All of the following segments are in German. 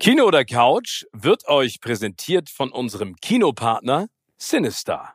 Kino oder Couch wird euch präsentiert von unserem Kinopartner Sinister.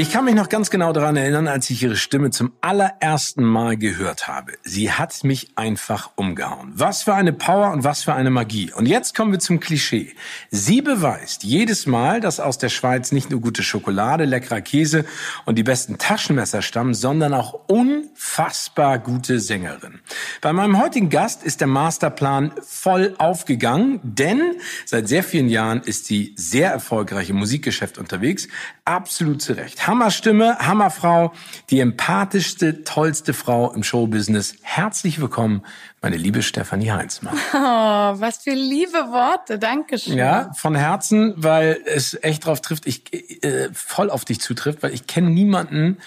Ich kann mich noch ganz genau daran erinnern, als ich ihre Stimme zum allerersten Mal gehört habe. Sie hat mich einfach umgehauen. Was für eine Power und was für eine Magie. Und jetzt kommen wir zum Klischee. Sie beweist jedes Mal, dass aus der Schweiz nicht nur gute Schokolade, leckerer Käse und die besten Taschenmesser stammen, sondern auch unfassbar gute Sängerin. Bei meinem heutigen Gast ist der Masterplan voll aufgegangen, denn seit sehr vielen Jahren ist sie sehr erfolgreich im Musikgeschäft unterwegs. Absolut zu Recht. Hammerstimme, Hammerfrau, die empathischste, tollste Frau im Showbusiness. Herzlich willkommen, meine liebe Stefanie Heinzmann. Oh, was für liebe Worte, Dankeschön. Ja, von Herzen, weil es echt drauf trifft, ich äh, voll auf dich zutrifft, weil ich kenne niemanden,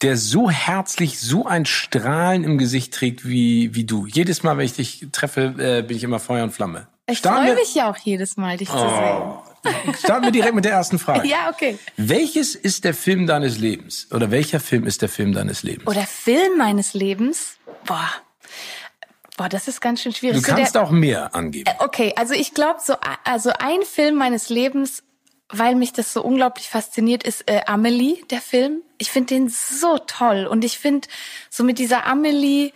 der so herzlich, so ein Strahlen im Gesicht trägt wie, wie du. Jedes Mal, wenn ich dich treffe, äh, bin ich immer Feuer und Flamme. Ich freue mich ja auch jedes Mal, dich oh. zu sehen. Starten wir direkt mit der ersten Frage. Ja, okay. Welches ist der Film deines Lebens? Oder welcher Film ist der Film deines Lebens? Oder Film meines Lebens? Boah. Boah, das ist ganz schön schwierig. Du kannst so der, auch mehr angeben. Äh, okay, also ich glaube, so, also ein Film meines Lebens, weil mich das so unglaublich fasziniert, ist äh, Amelie, der Film. Ich finde den so toll. Und ich finde, so mit dieser Amelie,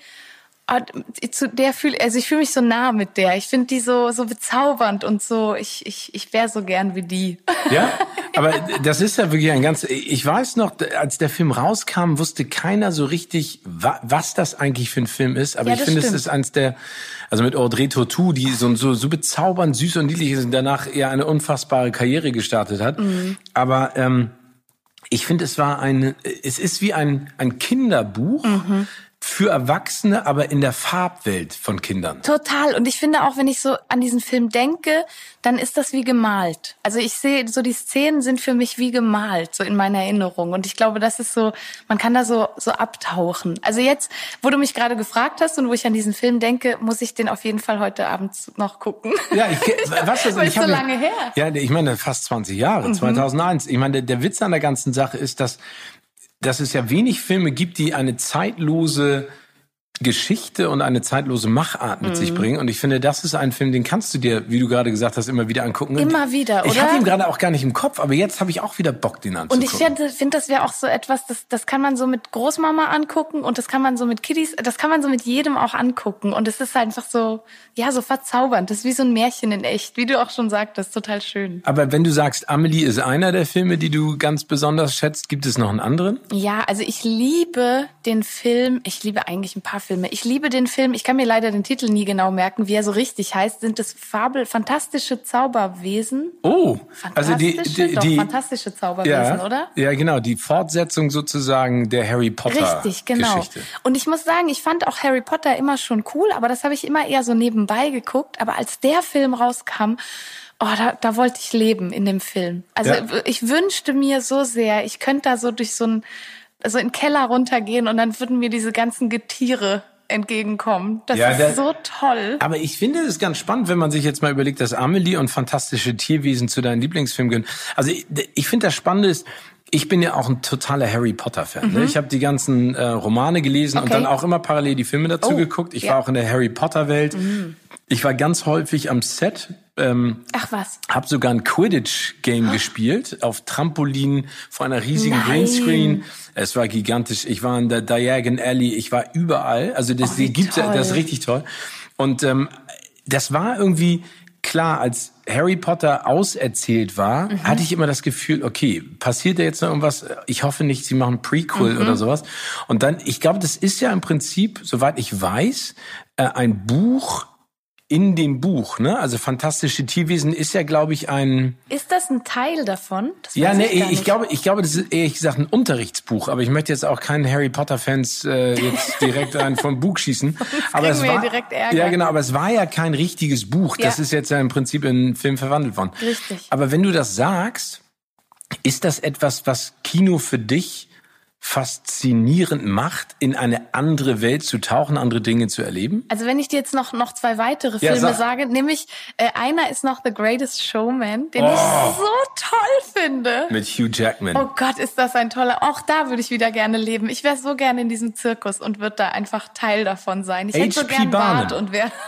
zu der fühle also ich fühle mich so nah mit der. Ich finde die so so bezaubernd und so ich ich ich wäre so gern wie die. Ja, aber das ist ja wirklich ein ganz ich weiß noch, als der Film rauskam, wusste keiner so richtig, was das eigentlich für ein Film ist, aber ja, ich finde es ist eins der also mit Audrey Tautou, die so so so bezaubernd süß und niedlich ist und danach eher eine unfassbare Karriere gestartet hat, mhm. aber ähm, ich finde, es war ein, es ist wie ein, ein Kinderbuch, mhm für Erwachsene, aber in der Farbwelt von Kindern. Total. Und ich finde auch, wenn ich so an diesen Film denke, dann ist das wie gemalt. Also ich sehe, so die Szenen sind für mich wie gemalt, so in meiner Erinnerung. Und ich glaube, das ist so, man kann da so, so abtauchen. Also jetzt, wo du mich gerade gefragt hast und wo ich an diesen Film denke, muss ich den auf jeden Fall heute Abend noch gucken. Ja, ich, was ist, Weil ich so lange her. Ja, ich meine, fast 20 Jahre, mhm. 2001. Ich meine, der, der Witz an der ganzen Sache ist, dass dass es ja wenig Filme gibt, die eine zeitlose Geschichte und eine zeitlose Machart mit mhm. sich bringen. Und ich finde, das ist ein Film, den kannst du dir, wie du gerade gesagt hast, immer wieder angucken. Immer wieder, oder? Ich habe ihn gerade auch gar nicht im Kopf, aber jetzt habe ich auch wieder Bock, den anzugucken. Und ich finde, find, das wäre auch so etwas, das, das kann man so mit Großmama angucken und das kann man so mit Kiddies, das kann man so mit jedem auch angucken. Und es ist einfach so, ja, so verzaubernd. Das ist wie so ein Märchen in echt, wie du auch schon sagtest, total schön. Aber wenn du sagst, Amelie ist einer der Filme, die du ganz besonders schätzt, gibt es noch einen anderen? Ja, also ich liebe den Film, ich liebe eigentlich ein paar Filme Filme. Ich liebe den Film, ich kann mir leider den Titel nie genau merken, wie er so richtig heißt, sind es Fabel, fantastische Zauberwesen. Oh, also die, die, Doch, die fantastische Zauberwesen, ja, oder? Ja, genau, die Fortsetzung sozusagen der Harry Potter Richtig, genau. Geschichte. Und ich muss sagen, ich fand auch Harry Potter immer schon cool, aber das habe ich immer eher so nebenbei geguckt. Aber als der Film rauskam, Oh, da, da wollte ich leben in dem Film. Also ja. ich wünschte mir so sehr, ich könnte da so durch so ein so in den Keller runtergehen und dann würden mir diese ganzen Getiere entgegenkommen. Das ja, ist der, so toll. Aber ich finde es ganz spannend, wenn man sich jetzt mal überlegt, dass Amelie und fantastische Tierwesen zu deinen Lieblingsfilmen gehören. Also ich, ich finde das Spannende ist, ich bin ja auch ein totaler Harry Potter Fan. Ne? Mhm. Ne? Ich habe die ganzen äh, Romane gelesen okay. und dann auch immer parallel die Filme dazu oh, geguckt. Ich ja. war auch in der Harry Potter Welt. Mhm. Ich war ganz häufig am Set. Ähm, Ach was. Hab sogar ein Quidditch-Game oh. gespielt auf Trampolin vor einer riesigen Nein. Greenscreen. Es war gigantisch. Ich war in der Diagon Alley. Ich war überall. Also das, oh, toll. das ist richtig toll. Und ähm, das war irgendwie klar, als Harry Potter auserzählt war, mhm. hatte ich immer das Gefühl, okay, passiert da jetzt noch irgendwas? Ich hoffe nicht, sie machen Prequel mhm. oder sowas. Und dann, ich glaube, das ist ja im Prinzip, soweit ich weiß, äh, ein Buch in dem Buch, ne? Also fantastische Tierwesen ist ja, glaube ich, ein. Ist das ein Teil davon? Das ja, nee, ich, ich glaube, ich glaube, das ist ehrlich gesagt ein Unterrichtsbuch. Aber ich möchte jetzt auch keinen Harry Potter Fans äh, jetzt direkt einen vom Buch schießen. aber es war ja genau, aber es war ja kein richtiges Buch. Ja. Das ist jetzt ja im Prinzip in einen Film verwandelt worden. Richtig. Aber wenn du das sagst, ist das etwas, was Kino für dich faszinierend macht, in eine andere Welt zu tauchen, andere Dinge zu erleben? Also wenn ich dir jetzt noch noch zwei weitere Filme ja, sage, nämlich äh, einer ist noch The Greatest Showman, den oh. ich so toll finde. Mit Hugh Jackman. Oh Gott, ist das ein toller. Auch da würde ich wieder gerne leben. Ich wäre so gerne in diesem Zirkus und würde da einfach Teil davon sein. Ich hätte so gern Bart und wäre.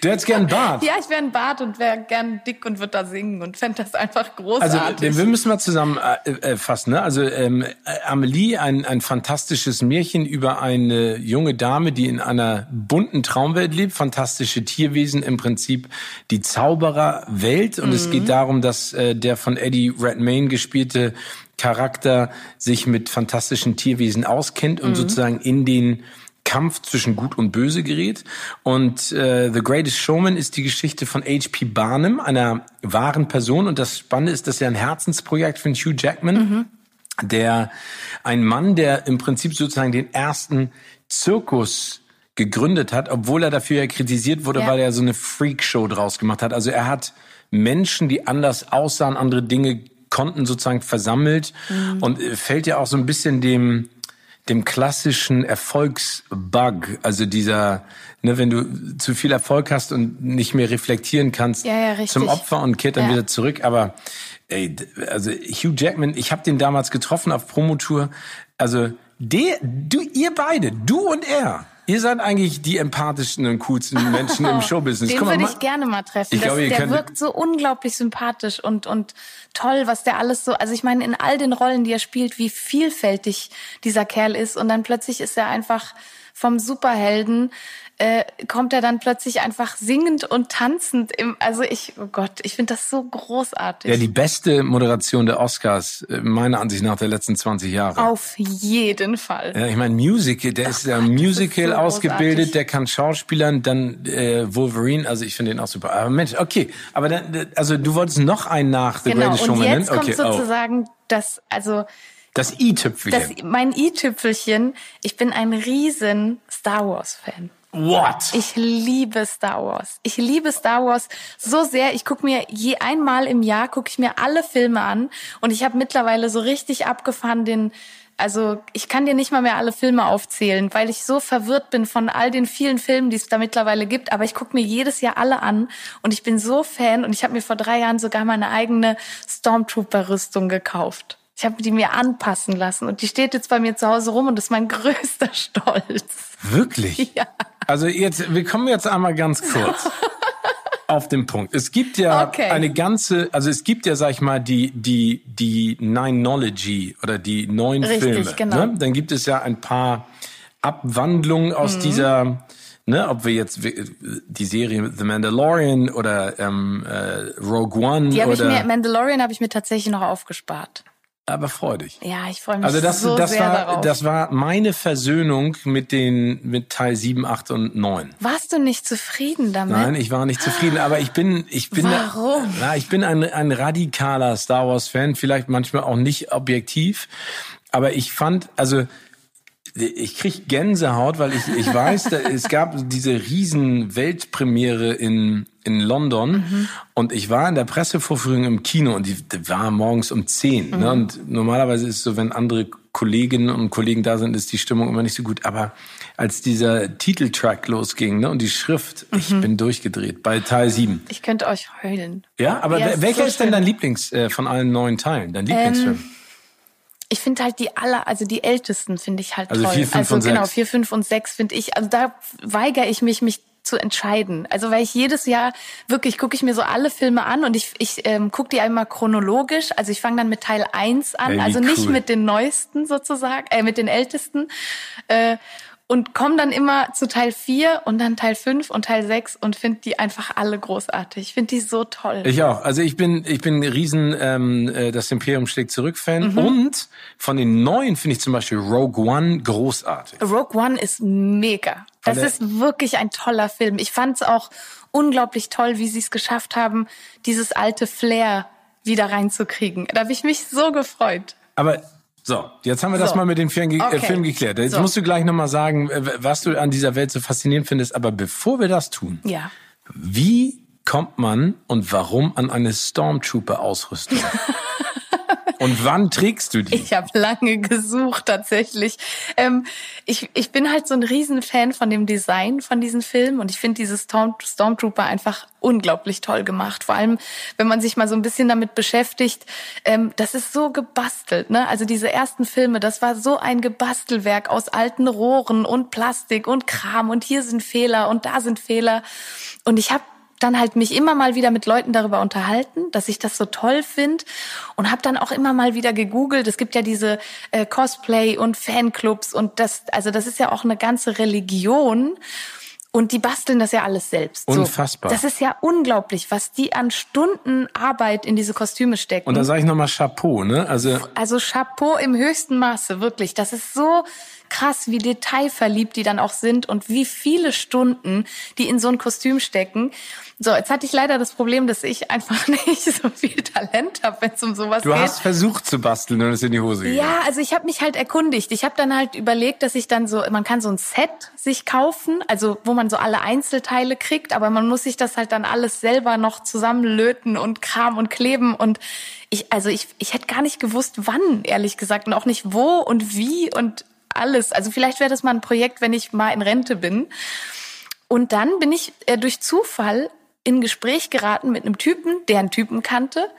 Du hättest gern Bart. ja, ich wäre ein Bart und wäre gern dick und würde da singen und fände das einfach großartig. Also wir müssen mal zusammen äh, äh, fassen. Ne? Also ähm, Amelie, ein ein, ein fantastisches Märchen über eine junge Dame, die in einer bunten Traumwelt lebt, fantastische Tierwesen, im Prinzip die Zaubererwelt. Und mhm. es geht mhm. darum, dass äh, der von Eddie Redmayne gespielte Charakter sich mit fantastischen Tierwesen auskennt und mhm. sozusagen in den Kampf zwischen Gut und Böse gerät. Und äh, The Greatest Showman ist die Geschichte von H.P. Barnum, einer wahren Person. Und das Spannende ist, dass er ein Herzensprojekt von Hugh Jackman. Mhm der ein Mann, der im Prinzip sozusagen den ersten Zirkus gegründet hat, obwohl er dafür ja kritisiert wurde, ja. weil er so eine Freakshow draus gemacht hat. Also er hat Menschen, die anders aussahen, andere Dinge konnten sozusagen versammelt mhm. und fällt ja auch so ein bisschen dem dem klassischen Erfolgsbug, also dieser, ne, wenn du zu viel Erfolg hast und nicht mehr reflektieren kannst, ja, ja, zum Opfer und kehrt dann wieder zurück. Aber ey, also Hugh Jackman, ich habe den damals getroffen auf Promotour. Also der, du, ihr beide, du und er. Ihr seid eigentlich die empathischsten und coolsten Menschen im Showbusiness. Den würde ich gerne mal treffen. Ich das, glaube, der wirkt so unglaublich sympathisch und, und toll, was der alles so, also ich meine, in all den Rollen, die er spielt, wie vielfältig dieser Kerl ist und dann plötzlich ist er einfach vom Superhelden äh, kommt er dann plötzlich einfach singend und tanzend im, also ich, oh Gott, ich finde das so großartig. Ja, die beste Moderation der Oscars, äh, meiner Ansicht nach, der letzten 20 Jahre. Auf jeden Fall. Ja, ich meine, Musical, der Ach ist ja Musical ausgebildet, der kann Schauspielern, dann äh, Wolverine, also ich finde den auch super. Aber Mensch, okay, aber dann, also du wolltest noch einen nach The genau, Greatest Showman und jetzt kommt okay, oh. sozusagen oh. das, also das i-Tüpfelchen. Mein i-Tüpfelchen. Ich bin ein riesen Star Wars Fan. What? Ich liebe Star Wars. Ich liebe Star Wars so sehr. Ich gucke mir je einmal im Jahr gucke ich mir alle Filme an und ich habe mittlerweile so richtig abgefahren den also ich kann dir nicht mal mehr alle Filme aufzählen, weil ich so verwirrt bin von all den vielen Filmen, die es da mittlerweile gibt. Aber ich gucke mir jedes Jahr alle an und ich bin so Fan und ich habe mir vor drei Jahren sogar meine eigene Stormtrooper-Rüstung gekauft. Ich habe die mir anpassen lassen und die steht jetzt bei mir zu Hause rum und ist mein größter Stolz. Wirklich? Ja. Also jetzt, wir kommen jetzt einmal ganz kurz. auf den Punkt. Es gibt ja okay. eine ganze, also es gibt ja, sag ich mal, die die die Nineology oder die neuen Richtig, Filme. Genau. Ne? Dann gibt es ja ein paar Abwandlungen aus mhm. dieser, ne, ob wir jetzt die Serie The Mandalorian oder ähm, äh, Rogue One die oder ich mir Mandalorian habe ich mir tatsächlich noch aufgespart aber freudig. Ja, ich freue mich also das, so das sehr war, darauf. Das war meine Versöhnung mit den mit Teil 7, 8 und 9. Warst du nicht zufrieden damit? Nein, ich war nicht zufrieden, aber ich bin ich bin Warum? Na, ich bin ein, ein radikaler Star Wars Fan, vielleicht manchmal auch nicht objektiv, aber ich fand also ich krieg Gänsehaut, weil ich, ich weiß, da, es gab diese riesen Weltpremiere in, in London mhm. und ich war in der Pressevorführung im Kino und die, die war morgens um zehn. Ne? Mhm. Ne? Und normalerweise ist es so, wenn andere Kolleginnen und Kollegen da sind, ist die Stimmung immer nicht so gut. Aber als dieser Titeltrack losging ne, und die Schrift, mhm. ich bin durchgedreht bei Teil 7. Ich könnte euch heulen. Ja, aber ja, welcher ist, so ist denn dein Lieblings äh, von allen neuen Teilen? Dein Lieblingsfilm? Ähm, ich finde halt die aller, also die ältesten finde ich halt also toll. Vier, fünf also und genau, sechs. vier, fünf und sechs finde ich, also da weigere ich mich, mich zu entscheiden. Also weil ich jedes Jahr wirklich gucke ich mir so alle Filme an und ich, ich ähm, gucke die einmal chronologisch. Also ich fange dann mit Teil eins an, Ey, also cool. nicht mit den neuesten sozusagen, äh, mit den ältesten. Äh, und komme dann immer zu Teil 4 und dann Teil 5 und Teil 6 und finde die einfach alle großartig. Ich finde die so toll. Ich auch. Also ich bin ich bin ein riesen ähm, äh, das Imperium schlägt zurück Fan mhm. und von den neuen finde ich zum Beispiel Rogue One großartig. Rogue One ist mega. Das ist wirklich ein toller Film. Ich fand es auch unglaublich toll, wie sie es geschafft haben, dieses alte Flair wieder reinzukriegen. Da habe ich mich so gefreut. Aber so, jetzt haben wir so. das mal mit dem Film, ge äh, okay. Film geklärt. Jetzt so. musst du gleich nochmal sagen, was du an dieser Welt so faszinierend findest. Aber bevor wir das tun, ja. wie kommt man und warum an eine Stormtrooper-Ausrüstung? Und wann trägst du die? Ich habe lange gesucht tatsächlich. Ähm, ich, ich bin halt so ein Riesenfan von dem Design von diesen Filmen und ich finde diese Storm, Stormtrooper einfach unglaublich toll gemacht. Vor allem, wenn man sich mal so ein bisschen damit beschäftigt, ähm, das ist so gebastelt. Ne? Also diese ersten Filme, das war so ein Gebastelwerk aus alten Rohren und Plastik und Kram und hier sind Fehler und da sind Fehler. Und ich habe dann halt mich immer mal wieder mit Leuten darüber unterhalten, dass ich das so toll finde und habe dann auch immer mal wieder gegoogelt. Es gibt ja diese äh, Cosplay und Fanclubs und das, also das ist ja auch eine ganze Religion. Und die basteln das ja alles selbst. Unfassbar. So, das ist ja unglaublich, was die an Stunden Arbeit in diese Kostüme stecken. Und da sage ich nochmal Chapeau, ne? Also, also Chapeau im höchsten Maße, wirklich. Das ist so krass, wie detailverliebt die dann auch sind und wie viele Stunden die in so ein Kostüm stecken. So, jetzt hatte ich leider das Problem, dass ich einfach nicht so viel Talent habe, wenn es um sowas du geht. Du hast versucht zu basteln und es in die Hose gegangen. Ja, also ich habe mich halt erkundigt. Ich habe dann halt überlegt, dass ich dann so, man kann so ein Set sich kaufen, also wo man so alle Einzelteile kriegt, aber man muss sich das halt dann alles selber noch zusammenlöten und Kram und kleben und ich, also ich, ich hätte gar nicht gewusst, wann, ehrlich gesagt, und auch nicht wo und wie und alles. Also vielleicht wäre das mal ein Projekt, wenn ich mal in Rente bin. Und dann bin ich äh, durch Zufall in Gespräch geraten mit einem Typen, der einen Typen kannte.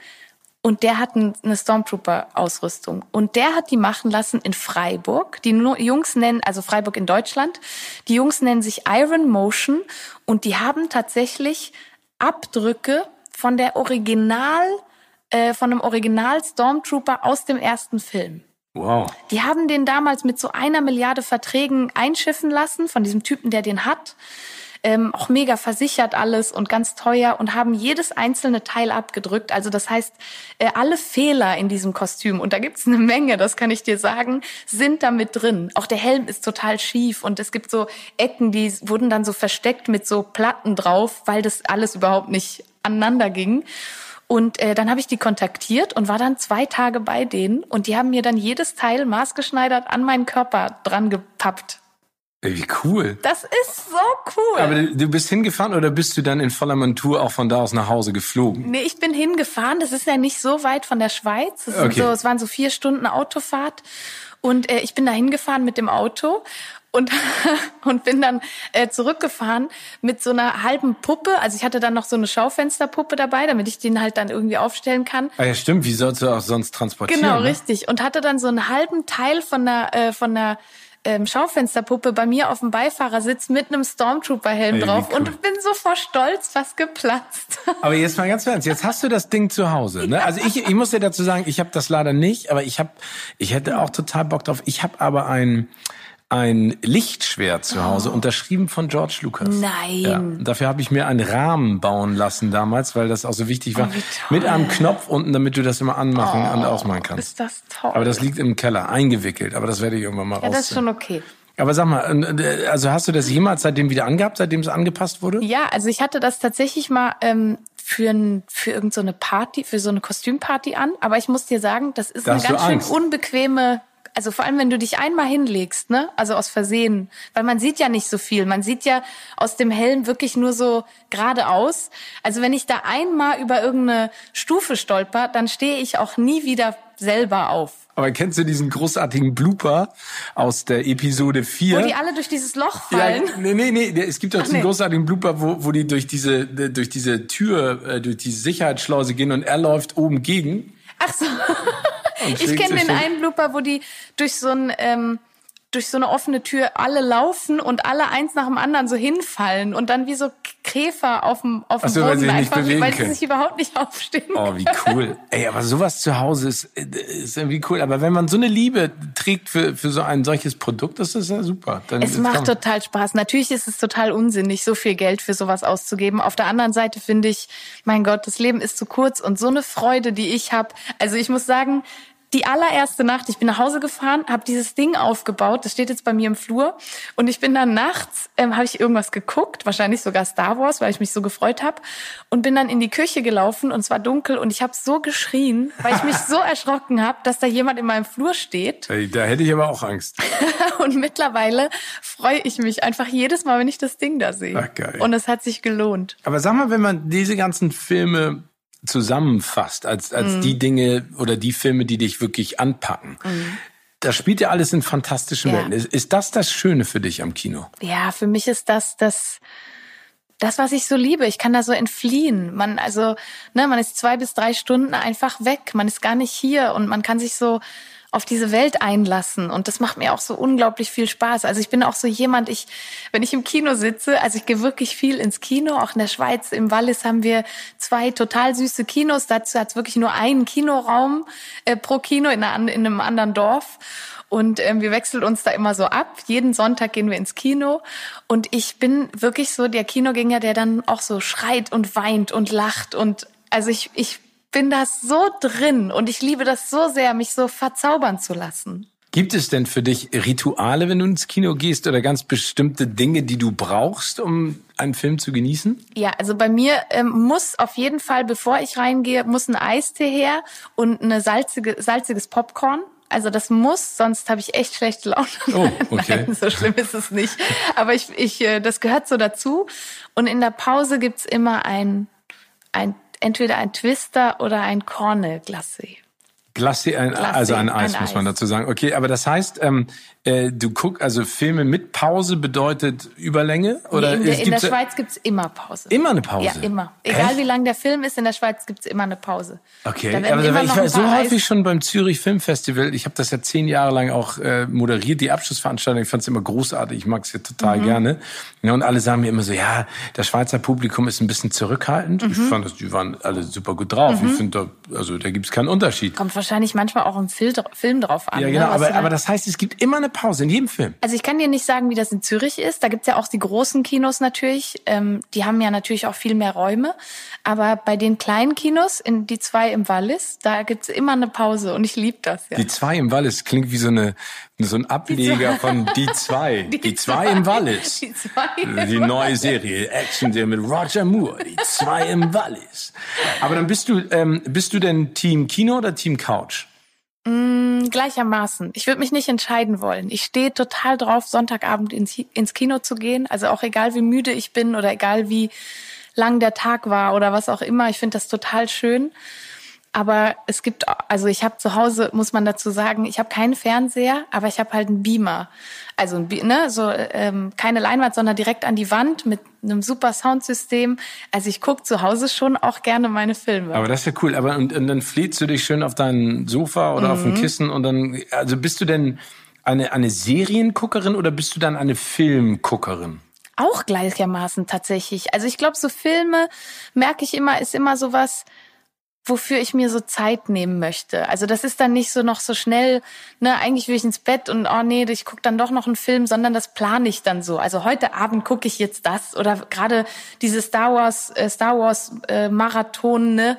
Und der hat eine Stormtrooper-Ausrüstung. Und der hat die machen lassen in Freiburg. Die Jungs nennen, also Freiburg in Deutschland, die Jungs nennen sich Iron Motion und die haben tatsächlich Abdrücke von der Original, äh, von einem Original Stormtrooper aus dem ersten Film. Wow. Die haben den damals mit so einer Milliarde Verträgen einschiffen lassen von diesem Typen, der den hat. Ähm, auch mega versichert alles und ganz teuer und haben jedes einzelne Teil abgedrückt. Also das heißt, äh, alle Fehler in diesem Kostüm, und da gibt's eine Menge, das kann ich dir sagen, sind da mit drin. Auch der Helm ist total schief und es gibt so Ecken, die wurden dann so versteckt mit so Platten drauf, weil das alles überhaupt nicht aneinander ging. Und äh, dann habe ich die kontaktiert und war dann zwei Tage bei denen und die haben mir dann jedes Teil maßgeschneidert an meinen Körper dran gepappt. Wie cool. Das ist so cool. Aber du bist hingefahren oder bist du dann in voller Montur auch von da aus nach Hause geflogen? Nee, ich bin hingefahren. Das ist ja nicht so weit von der Schweiz. Es, okay. so, es waren so vier Stunden Autofahrt. Und äh, ich bin da hingefahren mit dem Auto und, und bin dann äh, zurückgefahren mit so einer halben Puppe. Also ich hatte dann noch so eine Schaufensterpuppe dabei, damit ich den halt dann irgendwie aufstellen kann. Ah ja, stimmt. Wie sollst du auch sonst transportieren? Genau, ne? richtig. Und hatte dann so einen halben Teil von der, äh, von der ähm, Schaufensterpuppe bei mir auf dem Beifahrersitz mit einem Stormtrooper-Helm Ey, drauf cool. und bin so vor Stolz fast geplatzt. Aber jetzt mal ganz ernst, jetzt hast du das Ding zu Hause. Ne? Also ich, ich muss dir dazu sagen, ich habe das leider nicht, aber ich habe, ich hätte auch total Bock drauf. Ich habe aber ein ein Lichtschwert zu Hause, oh. unterschrieben von George Lucas. Nein. Ja, dafür habe ich mir einen Rahmen bauen lassen damals, weil das auch so wichtig war. Oh, mit einem Knopf unten, damit du das immer anmachen oh, und ausmachen kannst. Ist das toll. Aber das liegt im Keller, eingewickelt. Aber das werde ich irgendwann mal raus. Ja, das ist schon okay. Aber sag mal, äh, also hast du das jemals seitdem wieder angehabt, seitdem es angepasst wurde? Ja, also ich hatte das tatsächlich mal ähm, für, ein, für irgendeine so Party, für so eine Kostümparty an. Aber ich muss dir sagen, das ist da eine ganz schön unbequeme also vor allem, wenn du dich einmal hinlegst, ne? Also aus Versehen, weil man sieht ja nicht so viel. Man sieht ja aus dem Helm wirklich nur so geradeaus. Also wenn ich da einmal über irgendeine Stufe stolper, dann stehe ich auch nie wieder selber auf. Aber kennst du diesen großartigen Blooper aus der Episode 4? Wo die alle durch dieses Loch fallen? Ja, nee, nee, nee. Es gibt doch diesen nee. großartigen Blooper, wo, wo die durch diese, durch diese Tür, äh, durch die Sicherheitsschleuse gehen und er läuft oben gegen. Ach so. Ich kenne den einen Blooper, wo die durch so ein ähm, durch so eine offene Tür alle laufen und alle eins nach dem anderen so hinfallen und dann wie so Käfer auf dem, auf dem so, Boden weil einfach, weil sie sich überhaupt nicht aufstehen. Oh, wie cool. Ey, aber sowas zu Hause ist, ist irgendwie cool. Aber wenn man so eine Liebe trägt für, für so ein solches Produkt, das ist ja super. Dann es macht total Spaß. Natürlich ist es total unsinnig, so viel Geld für sowas auszugeben. Auf der anderen Seite finde ich, mein Gott, das Leben ist zu kurz und so eine Freude, die ich habe. Also ich muss sagen, die allererste Nacht, ich bin nach Hause gefahren, habe dieses Ding aufgebaut, das steht jetzt bei mir im Flur und ich bin dann nachts, ähm, habe ich irgendwas geguckt, wahrscheinlich sogar Star Wars, weil ich mich so gefreut habe und bin dann in die Küche gelaufen und es war dunkel und ich habe so geschrien, weil ich mich so erschrocken habe, dass da jemand in meinem Flur steht. Da hätte ich aber auch Angst. und mittlerweile freue ich mich einfach jedes Mal, wenn ich das Ding da sehe. Ach, geil. Und es hat sich gelohnt. Aber sag mal, wenn man diese ganzen Filme zusammenfasst, als, als mhm. die Dinge oder die Filme, die dich wirklich anpacken. Mhm. Das spielt ja alles in fantastischen ja. Welten. Ist, ist das das Schöne für dich am Kino? Ja, für mich ist das das, das, was ich so liebe. Ich kann da so entfliehen. Man, also, ne, man ist zwei bis drei Stunden einfach weg. Man ist gar nicht hier und man kann sich so auf diese Welt einlassen. Und das macht mir auch so unglaublich viel Spaß. Also ich bin auch so jemand, ich, wenn ich im Kino sitze, also ich gehe wirklich viel ins Kino. Auch in der Schweiz, im Wallis haben wir zwei total süße Kinos. Dazu hat es wirklich nur einen Kinoraum äh, pro Kino in, einer, in einem anderen Dorf. Und ähm, wir wechseln uns da immer so ab. Jeden Sonntag gehen wir ins Kino. Und ich bin wirklich so der Kinogänger, der dann auch so schreit und weint und lacht. Und also ich, ich bin da so drin und ich liebe das so sehr, mich so verzaubern zu lassen. Gibt es denn für dich Rituale, wenn du ins Kino gehst oder ganz bestimmte Dinge, die du brauchst, um einen Film zu genießen? Ja, also bei mir ähm, muss auf jeden Fall, bevor ich reingehe, muss ein Eistee her und eine salzige, salziges Popcorn. Also das muss, sonst habe ich echt schlechte Laune. Oh, okay. Nein, so schlimm ist es nicht. Aber ich, ich, äh, das gehört so dazu. Und in der Pause gibt's immer ein, ein entweder ein Twister oder ein Cornell Glacé. Glacé, also ein Eis, ein muss man dazu sagen. Okay, aber das heißt, ähm, äh, du guckst, also Filme mit Pause bedeutet Überlänge? Oder in der, in der Schweiz gibt's immer Pause. Immer eine Pause? Ja, immer. Egal Echt? wie lang der Film ist, in der Schweiz gibt's immer eine Pause. Okay, aber ich war so häufig schon beim Zürich Filmfestival. Ich habe das ja zehn Jahre lang auch äh, moderiert, die Abschlussveranstaltung. Ich fand es immer großartig, ich mag es ja total mhm. gerne. Ja, und alle sagen mir immer so, ja, das Schweizer Publikum ist ein bisschen zurückhaltend. Mhm. Ich fand, das, die waren alle super gut drauf. Mhm. Ich finde, da, also da gibt's keinen Unterschied. Kommt wahrscheinlich manchmal auch im Film drauf an. Ja, genau, ne, aber, aber das heißt, es gibt immer eine Pause in jedem Film. Also ich kann dir nicht sagen, wie das in Zürich ist. Da gibt's ja auch die großen Kinos natürlich. Ähm, die haben ja natürlich auch viel mehr Räume. Aber bei den kleinen Kinos, in die zwei im Wallis, da gibt's immer eine Pause und ich liebe das. Ja. Die zwei im Wallis klingt wie so eine so ein Ableger von Die zwei. Die, die zwei, im Wallis. Die zwei. Die neue Serie, Action-Serie mit Roger Moore. Die zwei im Wallis. Aber dann bist du, ähm, bist du denn Team Kino oder Team Couch? Mm, gleichermaßen. Ich würde mich nicht entscheiden wollen. Ich stehe total drauf, Sonntagabend ins, ins Kino zu gehen. Also auch egal, wie müde ich bin oder egal, wie lang der Tag war oder was auch immer. Ich finde das total schön. Aber es gibt, also ich habe zu Hause, muss man dazu sagen, ich habe keinen Fernseher, aber ich habe halt einen Beamer. Also ne, so ähm, keine Leinwand, sondern direkt an die Wand mit einem super Soundsystem. Also ich gucke zu Hause schon auch gerne meine Filme. Aber das ist ja cool. Aber und, und dann fliehst du dich schön auf dein Sofa oder mhm. auf ein mhm. Kissen und dann, also bist du denn eine, eine Serienguckerin oder bist du dann eine Filmguckerin? Auch gleichermaßen tatsächlich. Also ich glaube, so Filme merke ich immer, ist immer sowas, wofür ich mir so Zeit nehmen möchte. Also das ist dann nicht so noch so schnell, ne, eigentlich will ich ins Bett und oh nee, ich gucke dann doch noch einen Film, sondern das plane ich dann so. Also heute Abend gucke ich jetzt das oder gerade diese Star Wars äh, Star Wars äh, Marathon, ne,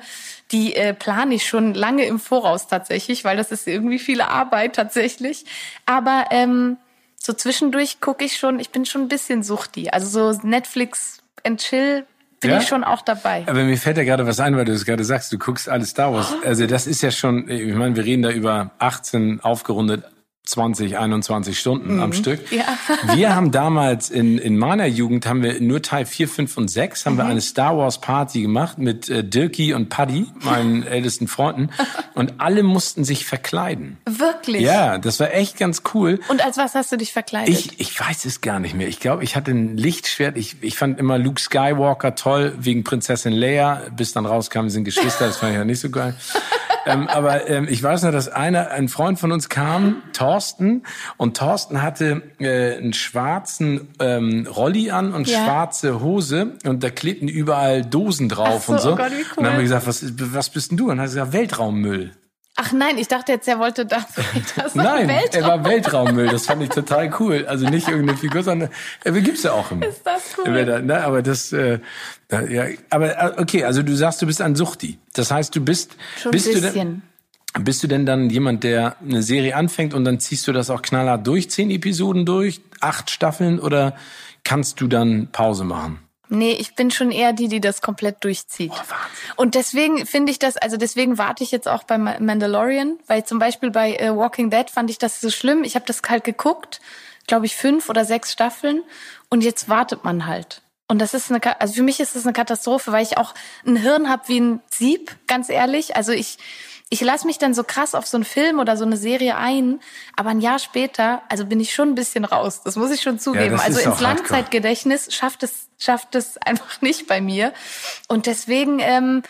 die äh, plane ich schon lange im Voraus tatsächlich, weil das ist irgendwie viele Arbeit tatsächlich. Aber ähm, so zwischendurch gucke ich schon, ich bin schon ein bisschen suchti. Also so Netflix and Chill bin ja? ich schon auch dabei. Aber mir fällt ja gerade was ein, weil du es gerade sagst, du guckst alles Star Wars. Also das ist ja schon, ich meine, wir reden da über 18 aufgerundet 20, 21 Stunden mhm. am Stück. Ja. wir haben damals in, in meiner Jugend haben wir nur Teil 4, 5 und 6 haben mhm. wir eine Star Wars Party gemacht mit äh, Dirky und Paddy, meinen ältesten Freunden. Und alle mussten sich verkleiden. Wirklich? Ja, das war echt ganz cool. Und als was hast du dich verkleidet? Ich, ich weiß es gar nicht mehr. Ich glaube, ich hatte ein Lichtschwert. Ich, ich fand immer Luke Skywalker toll wegen Prinzessin Leia, bis dann rauskam, wir sind Geschwister. Das fand ich ja nicht so geil. ähm, aber ähm, ich weiß nur, dass einer, ein Freund von uns kam, Thorsten, und Thorsten hatte äh, einen schwarzen ähm, Rolli an und ja. schwarze Hose und da klebten überall Dosen drauf so, und so. Oh Gott, cool. Und dann haben wir gesagt, was, was bist denn du? Und dann hat er gesagt, Weltraummüll. Ach nein, ich dachte jetzt, er wollte das. das nein, Weltraum. er war Weltraummüll. Das fand ich total cool. Also nicht irgendeine Figur, sondern äh, gibt's ja auch immer. Ist das cool? Da, ne, aber das, äh, ja, aber äh, okay, also du sagst, du bist ein Suchti. Das heißt, du bist, Schon bist ein bisschen. Bist du denn dann jemand, der eine Serie anfängt und dann ziehst du das auch knallhart durch, zehn Episoden durch, acht Staffeln oder kannst du dann Pause machen? Nee, ich bin schon eher die, die das komplett durchzieht. Oh, und deswegen finde ich das, also deswegen warte ich jetzt auch bei Mandalorian, weil zum Beispiel bei äh, Walking Dead fand ich das so schlimm. Ich habe das kalt geguckt, glaube ich, fünf oder sechs Staffeln und jetzt wartet man halt. Und das ist eine, also für mich ist das eine Katastrophe, weil ich auch ein Hirn habe wie ein Sieb, ganz ehrlich. Also ich, ich lasse mich dann so krass auf so einen Film oder so eine Serie ein, aber ein Jahr später, also bin ich schon ein bisschen raus. Das muss ich schon zugeben. Ja, also ins Langzeitgedächtnis schafft es schafft es einfach nicht bei mir. Und deswegen ähm,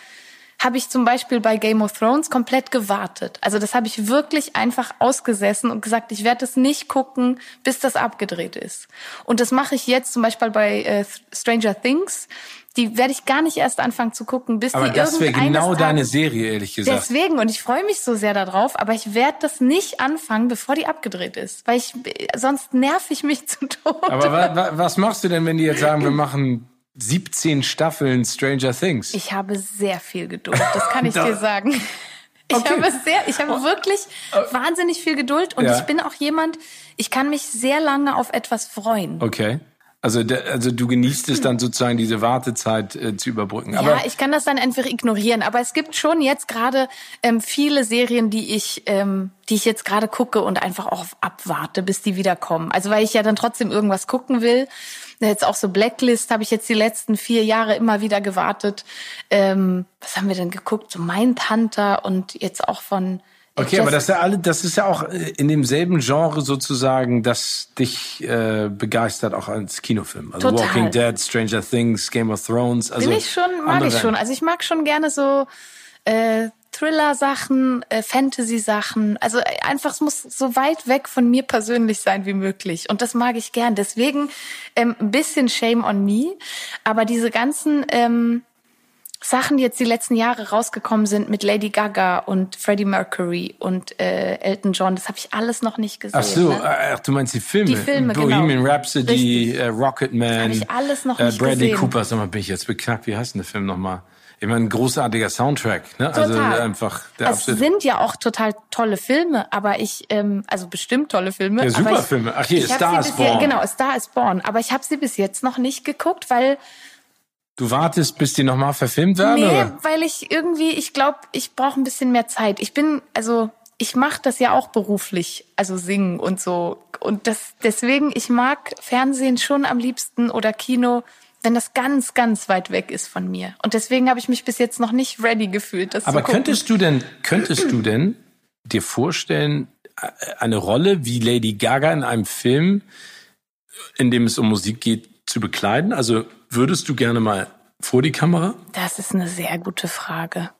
habe ich zum Beispiel bei Game of Thrones komplett gewartet. Also das habe ich wirklich einfach ausgesessen und gesagt, ich werde es nicht gucken, bis das abgedreht ist. Und das mache ich jetzt zum Beispiel bei äh, Stranger Things die werde ich gar nicht erst anfangen zu gucken, bis aber die das wäre genau Tages, deine Serie, ehrlich gesagt. Deswegen, und ich freue mich so sehr darauf, aber ich werde das nicht anfangen, bevor die abgedreht ist. Weil ich, sonst nerv ich mich zu Tode. Aber wa, wa, was machst du denn, wenn die jetzt sagen, wir machen 17 Staffeln Stranger Things? Ich habe sehr viel Geduld, das kann ich dir sagen. Ich okay. habe sehr, ich habe oh. wirklich oh. wahnsinnig viel Geduld und ja. ich bin auch jemand, ich kann mich sehr lange auf etwas freuen. Okay. Also, also du genießt es dann sozusagen, diese Wartezeit äh, zu überbrücken. Aber ja, ich kann das dann einfach ignorieren. Aber es gibt schon jetzt gerade ähm, viele Serien, die ich, ähm, die ich jetzt gerade gucke und einfach auch abwarte, bis die wiederkommen. Also weil ich ja dann trotzdem irgendwas gucken will. Jetzt auch so Blacklist habe ich jetzt die letzten vier Jahre immer wieder gewartet. Ähm, was haben wir denn geguckt? So Mindhunter und jetzt auch von Okay, aber das ist ja alle, das ist ja auch äh, in demselben Genre sozusagen, das dich äh, begeistert, auch als Kinofilm. Also Total. Walking Dead, Stranger Things, Game of Thrones. Also Bin ich schon, mag ich schon. Also ich mag schon gerne so äh, Thriller-Sachen, äh, Fantasy-Sachen. Also äh, einfach, es muss so weit weg von mir persönlich sein wie möglich. Und das mag ich gern. Deswegen ähm, ein bisschen Shame on me. Aber diese ganzen ähm, Sachen, die jetzt die letzten Jahre rausgekommen sind mit Lady Gaga und Freddie Mercury und äh, Elton John, das habe ich alles noch nicht gesehen. Ach so, ne? ach, du meinst die Filme? Die Filme, Bohemian genau. Rhapsody, äh, Rocketman. Das habe ich alles noch äh, nicht Bradley gesehen. Cooper, sag mal, bin ich jetzt beknackt, wie heißt denn der Film nochmal? Ich meine, ein großartiger Soundtrack, ne? Also total. Also einfach der Es sind ja auch total tolle Filme, aber ich, ähm, also bestimmt tolle Filme. Ja, super ich, Filme. Ach hier, Star is Born. genau, Star is Born. Aber ich habe sie bis jetzt noch nicht geguckt, weil Du wartest, bis die nochmal verfilmt werden? Nee, oder? weil ich irgendwie, ich glaube, ich brauche ein bisschen mehr Zeit. Ich bin, also ich mache das ja auch beruflich, also singen und so. Und das deswegen, ich mag Fernsehen schon am liebsten oder Kino, wenn das ganz, ganz weit weg ist von mir. Und deswegen habe ich mich bis jetzt noch nicht ready gefühlt. Das Aber könntest du denn, könntest du denn dir vorstellen, äh, eine Rolle wie Lady Gaga in einem Film, in dem es um Musik geht, zu bekleiden? Also würdest du gerne mal vor die Kamera? Das ist eine sehr gute Frage.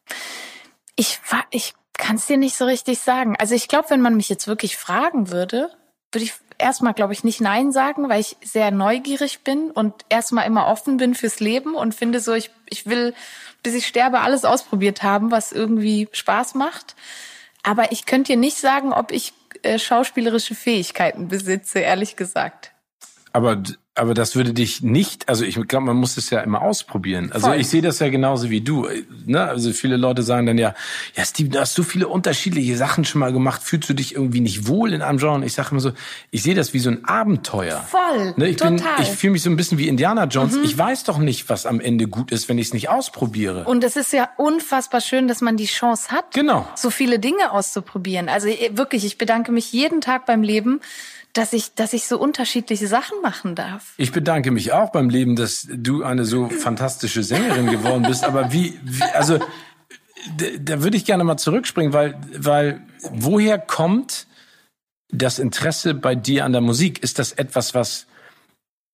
Ich, ich kann es dir nicht so richtig sagen. Also ich glaube, wenn man mich jetzt wirklich fragen würde, würde ich erstmal, glaube ich, nicht Nein sagen, weil ich sehr neugierig bin und erstmal immer offen bin fürs Leben und finde so, ich, ich will, bis ich sterbe, alles ausprobiert haben, was irgendwie Spaß macht. Aber ich könnte dir nicht sagen, ob ich äh, schauspielerische Fähigkeiten besitze, ehrlich gesagt. Aber aber das würde dich nicht, also ich glaube, man muss es ja immer ausprobieren. Also Voll. ich sehe das ja genauso wie du. Ne? Also viele Leute sagen dann ja, ja Steve, du hast so viele unterschiedliche Sachen schon mal gemacht, fühlst du dich irgendwie nicht wohl in einem Genre? Und ich sage immer so, ich sehe das wie so ein Abenteuer. Voll, ne? ich total. Bin, ich fühle mich so ein bisschen wie Indiana Jones. Mhm. Ich weiß doch nicht, was am Ende gut ist, wenn ich es nicht ausprobiere. Und es ist ja unfassbar schön, dass man die Chance hat, genau. so viele Dinge auszuprobieren. Also wirklich, ich bedanke mich jeden Tag beim Leben dass ich, dass ich so unterschiedliche Sachen machen darf. Ich bedanke mich auch beim Leben, dass du eine so fantastische Sängerin geworden bist. Aber wie, wie also da würde ich gerne mal zurückspringen, weil, weil woher kommt das Interesse bei dir an der Musik? Ist das etwas, was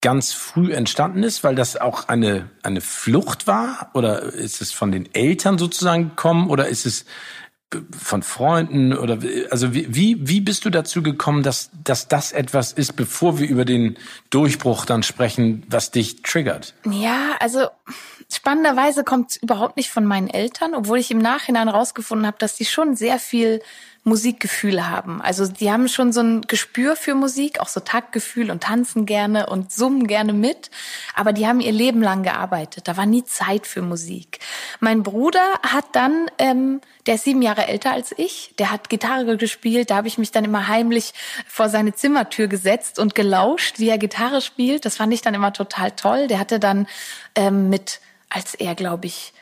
ganz früh entstanden ist, weil das auch eine, eine Flucht war? Oder ist es von den Eltern sozusagen gekommen? Oder ist es von Freunden oder also wie, wie, wie bist du dazu gekommen, dass, dass das etwas ist, bevor wir über den Durchbruch dann sprechen, was dich triggert? Ja, also spannenderweise kommt es überhaupt nicht von meinen Eltern, obwohl ich im Nachhinein rausgefunden habe, dass die schon sehr viel Musikgefühl haben. Also die haben schon so ein Gespür für Musik, auch so Taktgefühl und tanzen gerne und summen gerne mit. Aber die haben ihr Leben lang gearbeitet. Da war nie Zeit für Musik. Mein Bruder hat dann, ähm, der ist sieben Jahre älter als ich, der hat Gitarre gespielt. Da habe ich mich dann immer heimlich vor seine Zimmertür gesetzt und gelauscht, wie er Gitarre spielt. Das fand ich dann immer total toll. Der hatte dann ähm, mit, als er, glaube ich,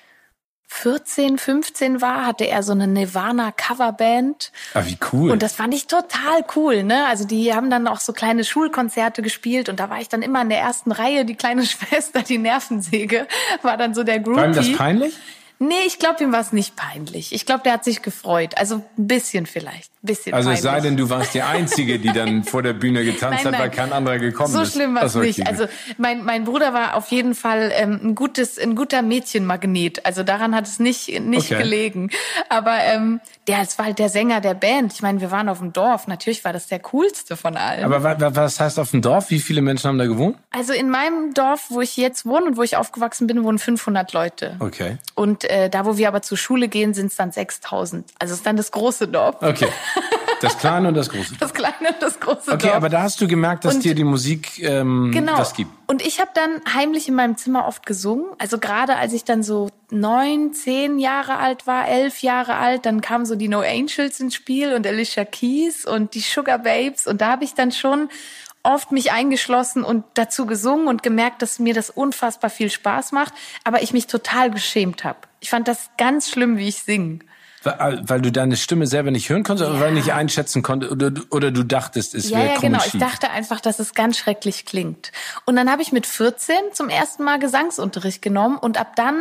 14, 15 war, hatte er so eine Nirvana Coverband. Ah, wie cool. Und das fand ich total cool, ne? Also die haben dann auch so kleine Schulkonzerte gespielt und da war ich dann immer in der ersten Reihe, die kleine Schwester, die Nervensäge, war dann so der Groupie. War ihm das peinlich? Nee, ich glaube, ihm war es nicht peinlich. Ich glaube, der hat sich gefreut. Also ein bisschen vielleicht. Bisschen also peinlich. es sei denn, du warst die Einzige, die dann vor der Bühne getanzt Nein, hat, weil kein anderer gekommen so ist. schlimm war es so, nicht. Also mein, mein Bruder war auf jeden Fall ähm, ein gutes, ein guter Mädchenmagnet. Also daran hat es nicht, nicht Okay. gelegen. Aber ähm, der, es war halt der Sänger der Band. Ich meine, wir waren auf dem Dorf. Natürlich war das der coolste von allen. Aber wa- wa- was heißt auf dem Dorf? Wie viele Menschen haben da gewohnt? also in meinem Dorf, wo ich jetzt wohne und wo ich aufgewachsen bin, wohnen 500 Leute. Okay. Und äh, da, wo wir aber zur Schule gehen, sind es dann 6000. Also es ist dann das große Dorf. Okay. Das kleine und das große. Das kleine und das große Okay, Dorf. aber da hast du gemerkt, dass Und- dir die Musik ähm, genau. was gibt. Und ich habe dann heimlich in meinem Zimmer oft gesungen. Also gerade als ich dann so neun, zehn Jahre alt war, elf Jahre alt, dann kamen so die No Angels ins Spiel und Alicia Keys und die Sugar Babes. Und da habe ich dann schon oft mich eingeschlossen und dazu gesungen und gemerkt, dass mir das unfassbar viel Spaß macht, aber ich mich total geschämt habe. Ich fand das ganz schlimm, wie ich singe. Weil, du deine Stimme selber nicht hören konntest oder weil du nicht einschätzen konntest oder, du- oder du dachtest, es Ja, wäre ja, krumm genau. und Ich dachte einfach, dass es ganz schrecklich klingt. Und dann habe ich mit 14 zum ersten Mal Gesangsunterricht genommen und ab dann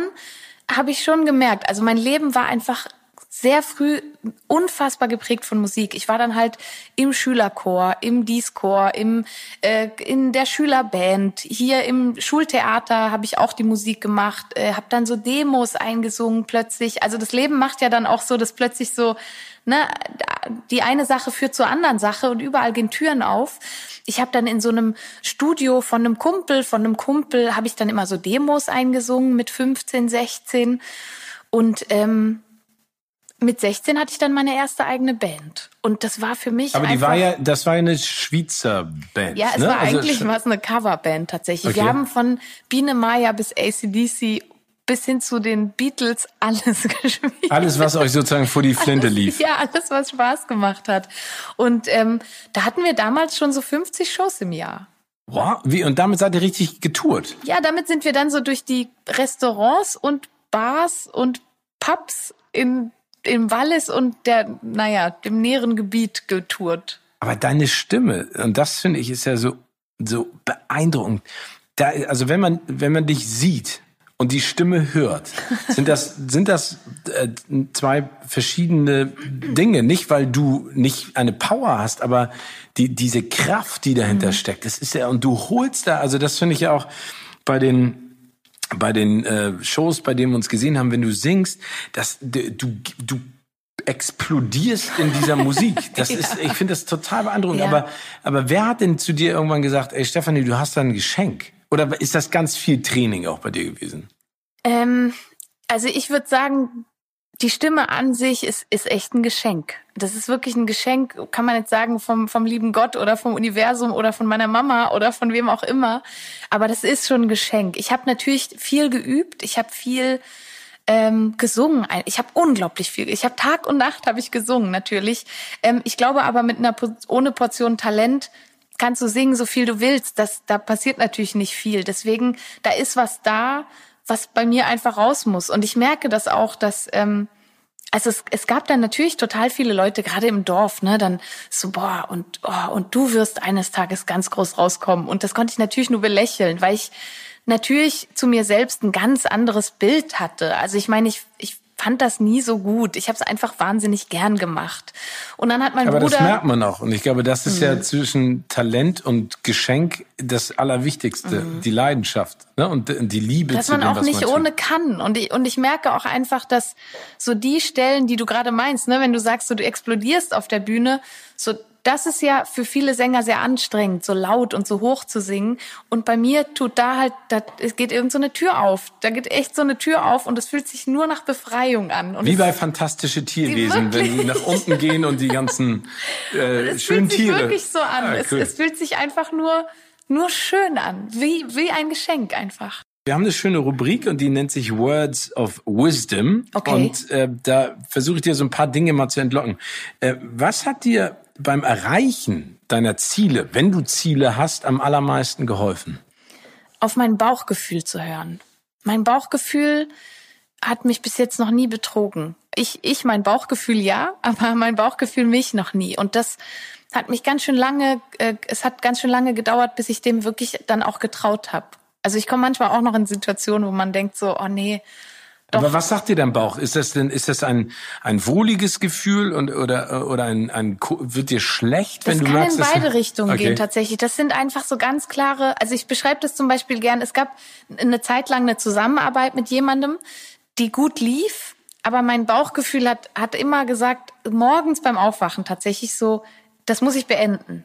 habe ich schon gemerkt, also mein Leben war einfach sehr früh unfassbar geprägt von Musik. Ich war dann halt im Schülerchor, im Dieskor, im äh, in der Schülerband, hier im Schultheater habe ich auch die Musik gemacht, äh, habe dann so Demos eingesungen plötzlich. Also das Leben macht ja dann auch so, dass plötzlich so ne, die eine Sache führt zur anderen Sache und überall gehen Türen auf. Ich habe dann in so einem Studio von einem Kumpel, von einem Kumpel, habe ich dann immer so Demos eingesungen mit 15, 16 und ähm, mit 16 hatte ich dann meine erste eigene Band und das war für mich Aber die war ja, das war ja eine Schweizer Band. ja, es ne? war Also eigentlich was eine Coverband tatsächlich. Wir Okay. haben von Biene Maya bis ACDC bis hin zu den Beatles alles gespielt. alles, was euch sozusagen vor die Flinte lief. Ja, alles, was Spaß gemacht hat. Und ähm, da hatten wir damals schon so 50 Shows im Jahr. Wow. Wie, und damit seid ihr richtig getourt. Ja, damit sind wir dann so durch die Restaurants und Bars und Pubs in im Wallis und der, naja, dem näheren Gebiet getourt. Aber deine Stimme, und das finde ich ist ja so, so beeindruckend. Da, also wenn man, wenn man dich sieht und die Stimme hört, sind das, sind das äh, zwei verschiedene Dinge. Nicht, weil du nicht eine Power hast, aber die, diese Kraft, die dahinter steckt, das ist ja, und du holst da, also das finde ich ja auch bei den, bei den äh, Shows, bei denen wir uns gesehen haben, wenn du singst, dass du, du, explodierst in dieser Musik. Das ist, ich finde das total beeindruckend. Ja. Aber, aber wer hat denn zu dir irgendwann gesagt, ey Stefanie, du hast da ein Geschenk? Oder ist das ganz viel Training auch bei dir gewesen? Ähm, also ich würde sagen, die Stimme an sich ist, ist echt ein Geschenk. Das ist wirklich ein Geschenk, kann man jetzt sagen, vom, vom lieben Gott oder vom Universum oder von meiner Mama oder von wem auch immer. Aber das ist schon ein Geschenk. Ich habe natürlich viel geübt, ich habe viel ähm, gesungen. Ich habe unglaublich viel. Ich habe Tag und Nacht habe ich gesungen, natürlich. Ähm, ich glaube aber mit einer ohne Portion Talent kannst du singen, so viel du willst. Das, da passiert natürlich nicht viel. Deswegen, da ist was da, was bei mir einfach raus muss. Und ich merke das auch, dass ähm, also es, es gab dann natürlich total viele Leute, gerade im Dorf, ne, dann so, boah, und, oh, und du wirst eines Tages ganz groß rauskommen. Und das konnte ich natürlich nur belächeln, weil ich natürlich zu mir selbst ein ganz anderes Bild hatte. Also ich meine, ich, ich fand das nie so gut. Ich habe es einfach wahnsinnig gern gemacht. Und dann hat mein Aber Bruder. das merkt man auch. Und ich glaube, das ist Mhm. ja zwischen Talent und Geschenk das Allerwichtigste. Die Leidenschaft ne? und die Liebe Mhm. dass zu man dem, auch nicht man ohne tut. kann. Und ich, und ich merke auch einfach, dass so die Stellen, die du gerade meinst, ne, wenn du sagst, so du explodierst auf der Bühne, so das ist ja für viele Sänger sehr anstrengend, so laut und so hoch zu singen. Und bei mir tut da halt, da, es geht irgend so eine Tür auf. Da geht echt so eine Tür auf und es fühlt sich nur nach Befreiung an. Und Wie bei fantastische Tierwesen, wenn die nach unten gehen und die ganzen äh, schönen Tiere. Es fühlt sich wirklich so an. Ah, cool. es, es fühlt sich einfach nur, nur schön an. Wie, wie ein Geschenk einfach. Wir haben eine schöne Rubrik und die nennt sich Words of Wisdom. Okay. Und äh, da versuche ich dir so ein paar Dinge mal zu entlocken. Äh, was hat dir beim Erreichen deiner Ziele, wenn du Ziele hast, am allermeisten geholfen? Auf mein Bauchgefühl zu hören. Mein Bauchgefühl hat mich bis jetzt noch nie betrogen. Ich, ich mein Bauchgefühl ja, aber mein Bauchgefühl mich noch nie. Und das hat mich ganz schön lange, äh, es hat ganz schön lange gedauert, bis ich dem wirklich dann auch getraut habe. Also ich komme manchmal auch noch in Situationen, wo man denkt so, oh nee. Doch. Aber was sagt dir dein Bauch? Ist das denn, ist das ein, ein wohliges Gefühl und, oder, oder ein, ein, wird dir schlecht, wenn das du merkst? Das kann in beide Richtungen okay. gehen, tatsächlich. Das sind einfach so ganz klare, also ich beschreibe das zum Beispiel gern. Es gab eine Zeit lang eine Zusammenarbeit mit jemandem, die gut lief, aber mein Bauchgefühl hat, hat immer gesagt, morgens beim Aufwachen tatsächlich so, das muss ich beenden.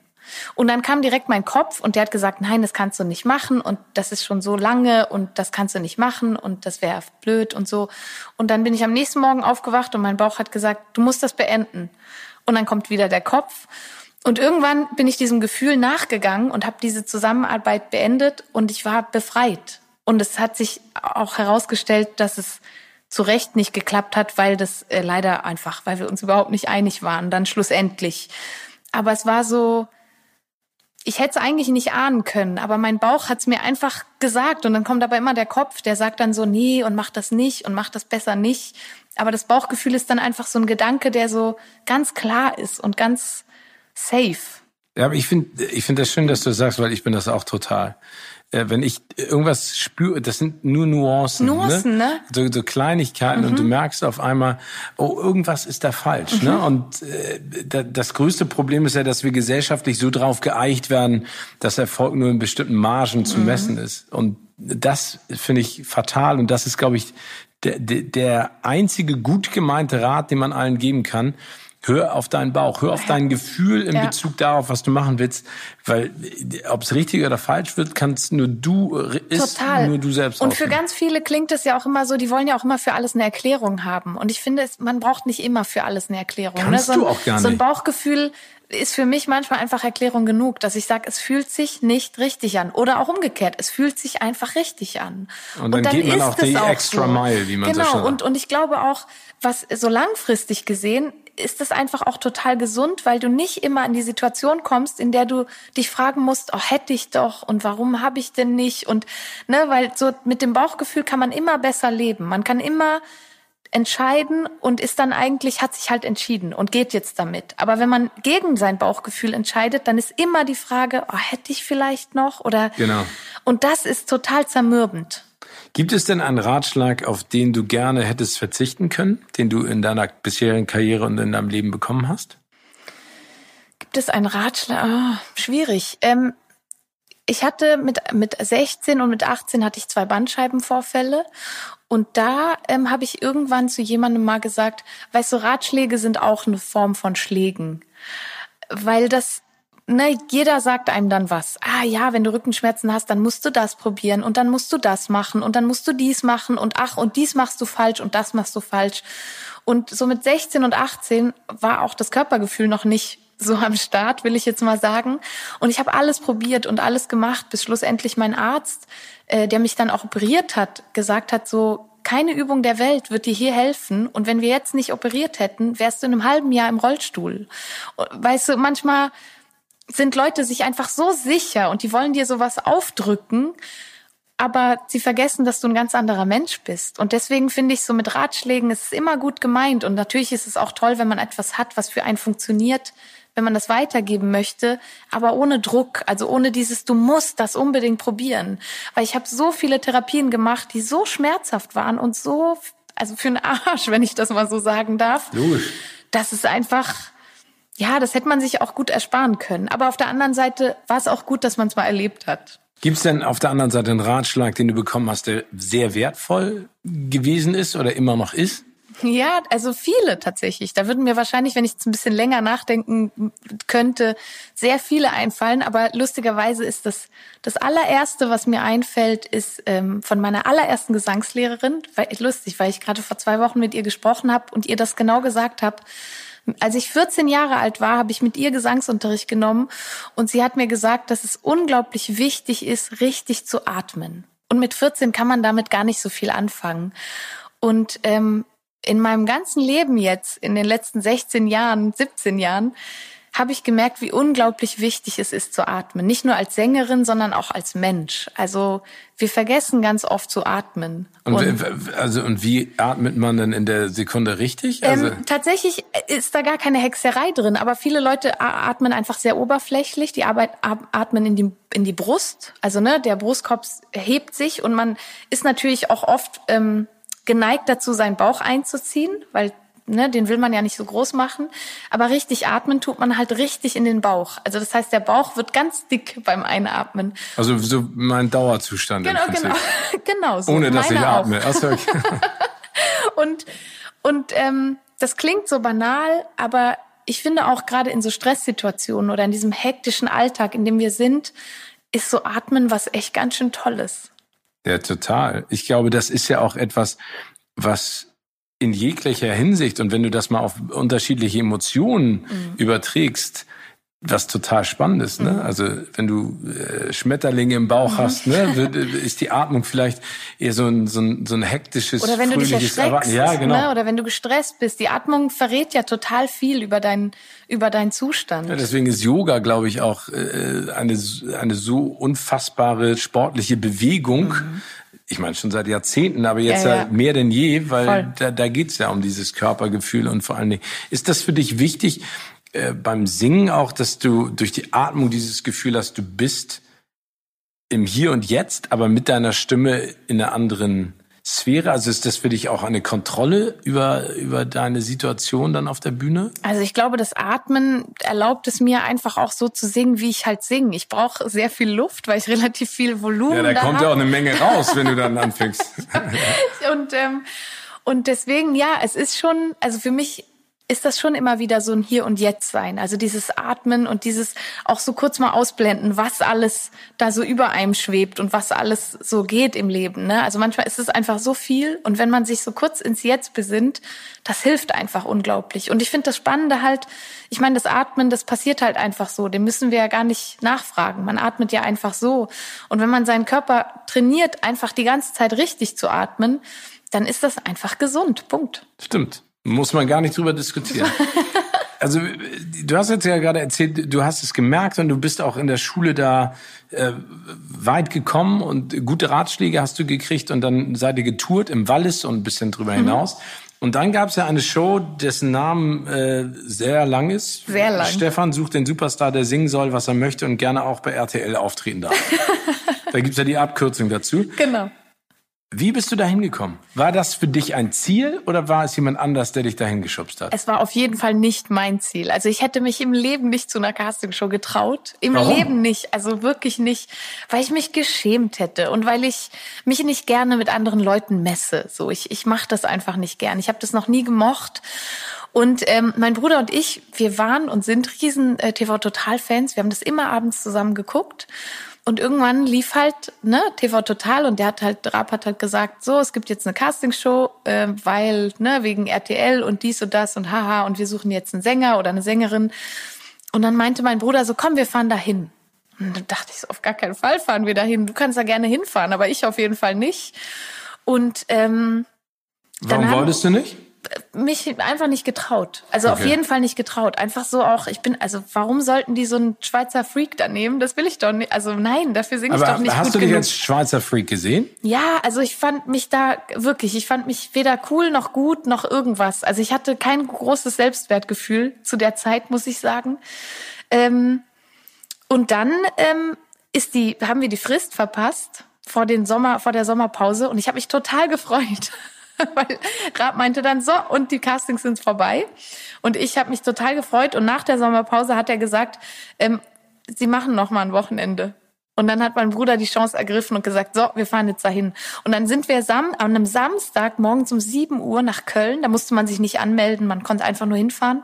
Und dann kam direkt mein Kopf und der hat gesagt, nein, das kannst du nicht machen und das ist schon so lange und das kannst du nicht machen und das wäre blöd und so. Und dann bin ich am nächsten Morgen aufgewacht und mein Bauch hat gesagt, du musst das beenden. Und dann kommt wieder der Kopf. Und irgendwann bin ich diesem Gefühl nachgegangen und habe diese Zusammenarbeit beendet und ich war befreit. Und es hat sich auch herausgestellt, dass es zu Recht nicht geklappt hat, weil das äh, leider einfach, weil wir uns überhaupt nicht einig waren, dann schlussendlich. Aber es war so, ich hätte es eigentlich nicht ahnen können, aber mein Bauch hat es mir einfach gesagt und dann kommt aber immer der Kopf, der sagt dann so, nee und mach das nicht und mach das besser nicht. Aber das Bauchgefühl ist dann einfach so ein Gedanke, der so ganz klar ist und ganz safe. Ja, aber ich finde ich finde das schön, dass du sagst, weil ich bin das auch total. Äh, wenn ich irgendwas spüre, das sind nur Nuancen, ne? Nuancen ne? ne? So, so Kleinigkeiten mhm. und du mhm. merkst auf einmal, oh, irgendwas ist da falsch. Ne? Mhm. Ne? Und äh, das größte Problem ist ja, dass wir gesellschaftlich so drauf geeicht werden, dass Erfolg nur in bestimmten Margen zu mhm. messen ist. Und das finde ich fatal und das ist, glaube ich, der, der einzige gut gemeinte Rat, den man allen geben kann, Hör auf deinen Bauch, hör auf dein Gefühl in ja. Bezug darauf, was du machen willst, weil ob es richtig oder falsch wird, kannst nur du ist Total. nur du selbst. Und für ganz viele klingt es ja auch immer so, die wollen ja auch immer für alles eine Erklärung haben. Und ich finde, man braucht nicht immer für alles eine Erklärung. Ne? Kannst ne? so du auch gar nicht. So ein Bauchgefühl ist für mich manchmal einfach Erklärung genug, dass ich sage, es fühlt sich nicht richtig an. Oder auch umgekehrt, es fühlt sich einfach richtig an. Und dann, und dann geht man auch die extra so. mile, wie man genau. so schön sagt. Und, und ich glaube auch, was so langfristig gesehen ist das einfach auch total gesund, weil du nicht immer in die Situation kommst, in der du dich fragen musst, oh, hätte ich doch und warum habe ich denn nicht und ne, weil so mit dem Bauchgefühl kann man immer besser leben. Man kann immer entscheiden und ist dann eigentlich, hat sich halt entschieden und geht jetzt damit. Aber wenn man gegen sein Bauchgefühl entscheidet, dann ist immer die Frage, oh, hätte ich vielleicht noch oder, genau. und das ist total zermürbend. Gibt es denn einen Ratschlag, auf den du gerne hättest verzichten können, den du in deiner bisherigen Karriere und in deinem Leben bekommen hast? Gibt es einen Ratschlag? Oh, schwierig. Ähm, ich hatte mit, mit 16 und mit 18 hatte ich zwei Bandscheibenvorfälle. Und da ähm, habe ich irgendwann zu jemandem mal gesagt, weißt du, Ratschläge sind auch eine Form von Schlägen. Weil das ne, jeder sagt einem dann was. Ah ja, wenn du Rückenschmerzen hast, dann musst du das probieren und dann musst du das machen und dann musst du dies machen und ach, und dies machst du falsch und das machst du falsch. Und so mit 16 und 18 war auch das Körpergefühl noch nicht so am Start, will ich jetzt mal sagen. Und ich habe alles probiert und alles gemacht, bis schlussendlich mein Arzt, äh, der mich dann auch operiert hat, gesagt hat, so, keine Übung der Welt wird dir hier helfen. Und wenn wir jetzt nicht operiert hätten, wärst du in einem halben Jahr im Rollstuhl. Weißt du, manchmal sind Leute sich einfach so sicher und die wollen dir sowas aufdrücken, aber sie vergessen, dass du ein ganz anderer Mensch bist. Und deswegen finde ich so mit Ratschlägen, es ist immer gut gemeint und natürlich ist es auch toll, wenn man etwas hat, was für einen funktioniert, wenn man das weitergeben möchte, aber ohne Druck, also ohne dieses, du musst das unbedingt probieren. Weil ich habe so viele Therapien gemacht, die so schmerzhaft waren und so, also für einen Arsch, wenn ich das mal so sagen darf. Logisch. Das ist einfach, ja, das hätte man sich auch gut ersparen können. Aber auf der anderen Seite war es auch gut, dass man es mal erlebt hat. Gibt es denn auf der anderen Seite einen Ratschlag, den du bekommen hast, der sehr wertvoll gewesen ist oder immer noch ist? Ja, also viele tatsächlich. Da würden mir wahrscheinlich, wenn ich jetzt ein bisschen länger nachdenken könnte, sehr viele einfallen. Aber lustigerweise ist das das allererste, was mir einfällt, ist ähm, von meiner allerersten Gesangslehrerin. Weil, lustig, weil ich gerade vor zwei Wochen mit ihr gesprochen habe und ihr das genau gesagt habe. Als ich 14 Jahre alt war, habe ich mit ihr Gesangsunterricht genommen und sie hat mir gesagt, dass es unglaublich wichtig ist, richtig zu atmen. Und mit 14 kann man damit gar nicht so viel anfangen. Und ähm, in meinem ganzen Leben jetzt, in den letzten 16 Jahren, 17 Jahren, habe ich gemerkt, wie unglaublich wichtig es ist zu atmen. Nicht nur als Sängerin, sondern auch als Mensch. Also wir vergessen ganz oft zu atmen. Und, und also und wie atmet man denn in der Sekunde richtig? Ähm, also ähm, tatsächlich ist da gar keine Hexerei drin, aber viele Leute atmen einfach sehr oberflächlich. Die Arbeit atmen in die in die Brust. Also ne, der Brustkorb hebt sich und man ist natürlich auch oft ähm, geneigt dazu, seinen Bauch einzuziehen, weil ne, den will man ja nicht so groß machen. Aber richtig atmen tut man halt richtig in den Bauch. Also das heißt, der Bauch wird ganz dick beim Einatmen. Also so mein Dauerzustand. Genau, genau, genau so. Ohne dass ich atme. Achso, okay. und und ähm, das klingt so banal, aber ich finde auch gerade in so Stresssituationen oder in diesem hektischen Alltag, in dem wir sind, ist so Atmen was echt ganz schön Tolles. Ja, total. Ich glaube, das ist ja auch etwas, was in jeglicher Hinsicht und wenn du das mal auf unterschiedliche Emotionen mhm. überträgst, was total spannend ist, ne? Mhm. Also wenn du äh, Schmetterlinge im Bauch mhm. hast, ne, ist die Atmung vielleicht eher so ein so ein, so ein hektisches, oder wenn du dich erschreckst, ja, genau. Ne? oder wenn du gestresst bist. Die Atmung verrät ja total viel über deinen über deinen Zustand. Ja, deswegen ist Yoga, glaube ich, auch äh, eine eine so unfassbare sportliche Bewegung. Mhm. Ich meine schon seit Jahrzehnten, aber jetzt ja, ja. mehr denn je, weil Voll. da, da geht's ja um dieses Körpergefühl und vor allen Dingen ist das für dich wichtig äh, beim Singen auch, dass du durch die Atmung dieses Gefühl hast, du bist im Hier und Jetzt, aber mit deiner Stimme in einer anderen Sphäre? Also ist das für dich auch eine Kontrolle über, über deine Situation dann auf der Bühne? Also ich glaube, das Atmen erlaubt es mir einfach auch so zu singen, wie ich halt singe. Ich brauche sehr viel Luft, weil ich relativ viel Volumen habe. Ja, da, kommt ja auch eine Menge raus, wenn du dann anfängst. und, ähm, und deswegen, ja, es ist schon, also für mich ist das schon immer wieder so ein Hier und Jetzt sein. Also dieses Atmen und dieses auch so kurz mal ausblenden, was alles da so über einem schwebt und was alles so geht im Leben. Ne? Also manchmal ist es einfach so viel und wenn man sich so kurz ins Jetzt besinnt, das hilft einfach unglaublich. Und ich finde das Spannende halt, ich meine, das Atmen, das passiert halt einfach so. Dem müssen wir ja gar nicht nachfragen. Man atmet ja einfach so. Und wenn man seinen Körper trainiert, einfach die ganze Zeit richtig zu atmen, dann ist das einfach gesund. Punkt. Stimmt. Muss man gar nicht drüber diskutieren. Also du hast jetzt ja gerade erzählt, du hast es gemerkt und du bist auch in der Schule da äh, weit gekommen und gute Ratschläge hast du gekriegt und dann seid ihr getourt im Wallis und ein bisschen drüber mhm. hinaus. Und dann gab es ja eine Show, dessen Namen äh, sehr lang ist. Sehr lang. Stefan sucht den Superstar, der singen soll, was er möchte und gerne auch bei RTL auftreten darf. da gibt's ja die Abkürzung dazu. Genau. Wie bist du da hingekommen? War das für dich ein Ziel oder war es jemand anders, der dich dahin geschubst hat? Es war auf jeden Fall nicht mein Ziel. Also ich hätte mich im Leben nicht zu einer Castingshow getraut. Im Warum? Leben nicht. Also wirklich nicht, weil ich mich geschämt hätte und weil ich mich nicht gerne mit anderen Leuten messe. So, ich, ich mache das einfach nicht gern. Ich habe das noch nie gemocht. Und ähm, mein Bruder und ich, wir waren und sind riesen äh, TV-Total-Fans. Wir haben das immer abends zusammen geguckt. Und irgendwann lief halt ne TV Total und der hat halt Raab hat halt gesagt, so es gibt jetzt eine Castingshow, äh, weil ne wegen RTL und dies und das und haha und wir suchen jetzt einen Sänger oder eine Sängerin. Und dann meinte mein Bruder so, komm, wir fahren dahin. Und dann dachte ich so, auf gar keinen Fall fahren wir dahin. Du kannst da gerne hinfahren, aber ich auf jeden Fall nicht. Und ähm, Warum wolltest du nicht? Mich einfach nicht getraut. Also okay. auf jeden Fall nicht getraut. Einfach so auch, ich bin, also warum sollten die so einen Schweizer Freak da nehmen? Das will ich doch nicht. Also nein, dafür singe ich doch nicht hast gut du dich genug. als Schweizer Freak gesehen? Ja, also ich fand mich da wirklich, ich fand mich weder cool noch gut noch irgendwas. Also ich hatte kein großes Selbstwertgefühl zu der Zeit, muss ich sagen. Ähm, und dann ähm, ist die, haben wir die Frist verpasst vor den Sommer, vor der Sommerpause und ich habe mich total gefreut. weil Raab meinte dann so und die Castings sind vorbei und ich habe mich total gefreut und nach der Sommerpause hat er gesagt, ähm, sie machen noch mal ein Wochenende. Und dann hat mein Bruder die Chance ergriffen und gesagt, so, wir fahren jetzt dahin. Und dann sind wir sam an einem Samstag morgens um 7 Uhr nach Köln. Da musste man sich nicht anmelden, man konnte einfach nur hinfahren.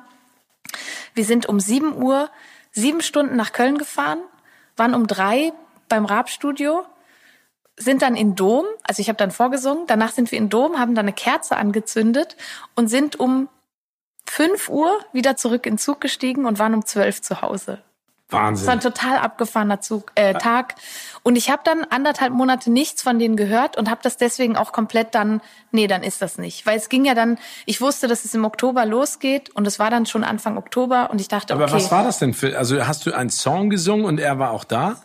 Wir sind um 7 Uhr sieben Stunden nach Köln gefahren, waren um drei beim Raab-Studio, sind dann in Dom, also ich habe dann vorgesungen, danach sind wir in Dom, haben dann eine Kerze angezündet und sind um 5 Uhr wieder zurück in den Zug gestiegen und waren um 12 zu Hause. Wahnsinn. Das war ein total abgefahrener Zug, äh, Tag. Und ich habe dann anderthalb Monate nichts von denen gehört und habe das deswegen auch komplett dann, nee, dann ist das nicht. Weil es ging ja dann, ich wusste, dass es im Oktober losgeht und es war dann schon Anfang Oktober und ich dachte, Aber okay. was war das denn für, also hast du einen Song gesungen und er war auch da?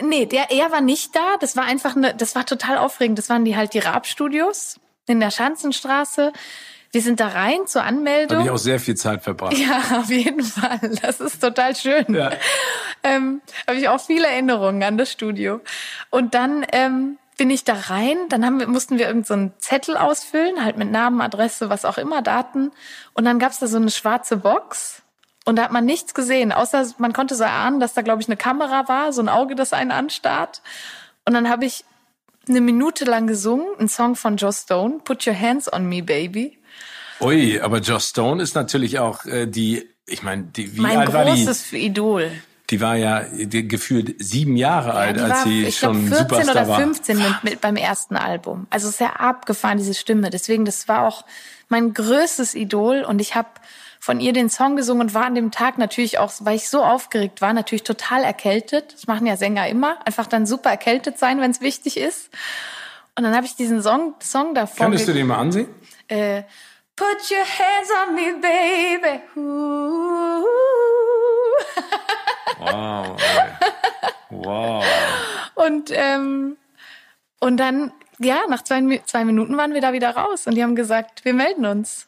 Nee, der, er war nicht da. Das war einfach eine, das war total aufregend. Das waren die halt die Raab-Studios in der Schanzenstraße. Wir sind da rein zur Da Anmeldung. habe ich auch sehr viel Zeit verbracht. Ja, auf jeden Fall. Das ist total schön. Ja. Ähm, habe ich auch viele Erinnerungen an das Studio. Und dann ähm, bin ich da rein. Dann haben wir, mussten wir irgendeinen so einen Zettel ausfüllen, halt mit Namen, Adresse, was auch immer, Daten. Und dann gab's da so eine schwarze Box. Und da hat man nichts gesehen, außer man konnte so erahnen, dass da, glaube ich, eine Kamera war, so ein Auge, das einen anstarrt. Und dann habe ich eine Minute lang gesungen, einen Song von Joe Stone, Put Your Hands on Me, Baby. Ui, aber Joss Stone ist natürlich auch äh, die, ich meine, die, wie mein alt war die? großes Idol. Die war ja die, gefühlt sieben Jahre alt, die als war, sie ich schon glaub, 14 Superstar oder war. 15 mit, mit beim ersten Album. Also sehr abgefahren, diese Stimme. Deswegen, das war auch mein größtes Idol. Und ich habe von ihr den Song gesungen und war an dem Tag natürlich auch, weil ich so aufgeregt war, natürlich total erkältet. Das machen ja Sänger immer. Einfach dann super erkältet sein, wenn es wichtig ist. Und dann habe ich diesen Song, Song davor. Könntest du den mal ansehen? äh, Put your hands on me, baby. Ooh. Wow. Wow. Und, ähm, und dann, ja, nach zwei, zwei Minuten waren wir da wieder raus und die haben gesagt, wir melden uns.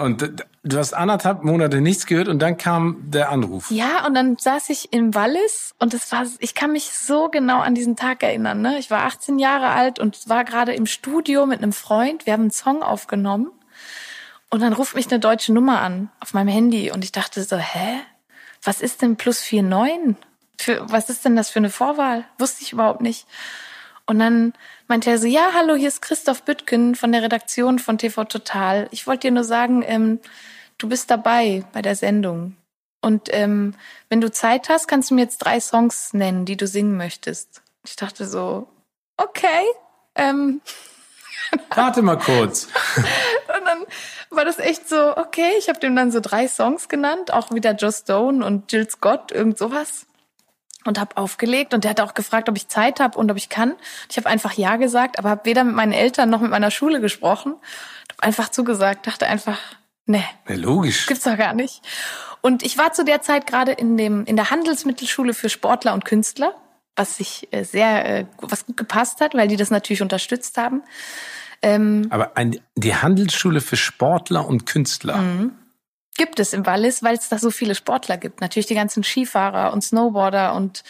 Und du hast anderthalb Monate nichts gehört und dann kam der Anruf. Ja, und dann saß ich im Wallis und das war, ich kann mich so genau an diesen Tag erinnern. Ne? Ich war 18 Jahre alt und war gerade im Studio mit einem Freund. Wir haben einen Song aufgenommen und dann ruft mich eine deutsche Nummer an auf meinem Handy und ich dachte so, hä? Was ist denn plus 49? Für, was ist denn das für eine Vorwahl? Wusste ich überhaupt nicht. Und dann meinte er so, ja, hallo, hier ist Christoph Büttgen von der Redaktion von TV Total. Ich wollte dir nur sagen, ähm, du bist dabei bei der Sendung. Und ähm, wenn du Zeit hast, kannst du mir jetzt drei Songs nennen, die du singen möchtest. Ich dachte so, okay. Ähm, Warte mal kurz. und dann war das echt so, okay, ich habe dem dann so drei Songs genannt, auch wieder Joe Stone und Jill Scott, irgend sowas. Und habe aufgelegt und der hat auch gefragt, ob ich Zeit habe und ob ich kann. Ich habe einfach ja gesagt, aber habe weder mit meinen Eltern noch mit meiner Schule gesprochen. Hab einfach zugesagt, dachte einfach, nee, Ja, logisch. gibt's doch gar nicht. Und ich war zu der Zeit gerade in dem in der Handelsmittelschule für Sportler und Künstler, was sich äh, sehr äh, was gut gepasst hat, weil die das natürlich unterstützt haben. Ähm, Aber ein, die Handelsschule für Sportler und Künstler. Mhm. Gibt es im Wallis, weil es da so viele Sportler gibt. Natürlich die ganzen Skifahrer und Snowboarder und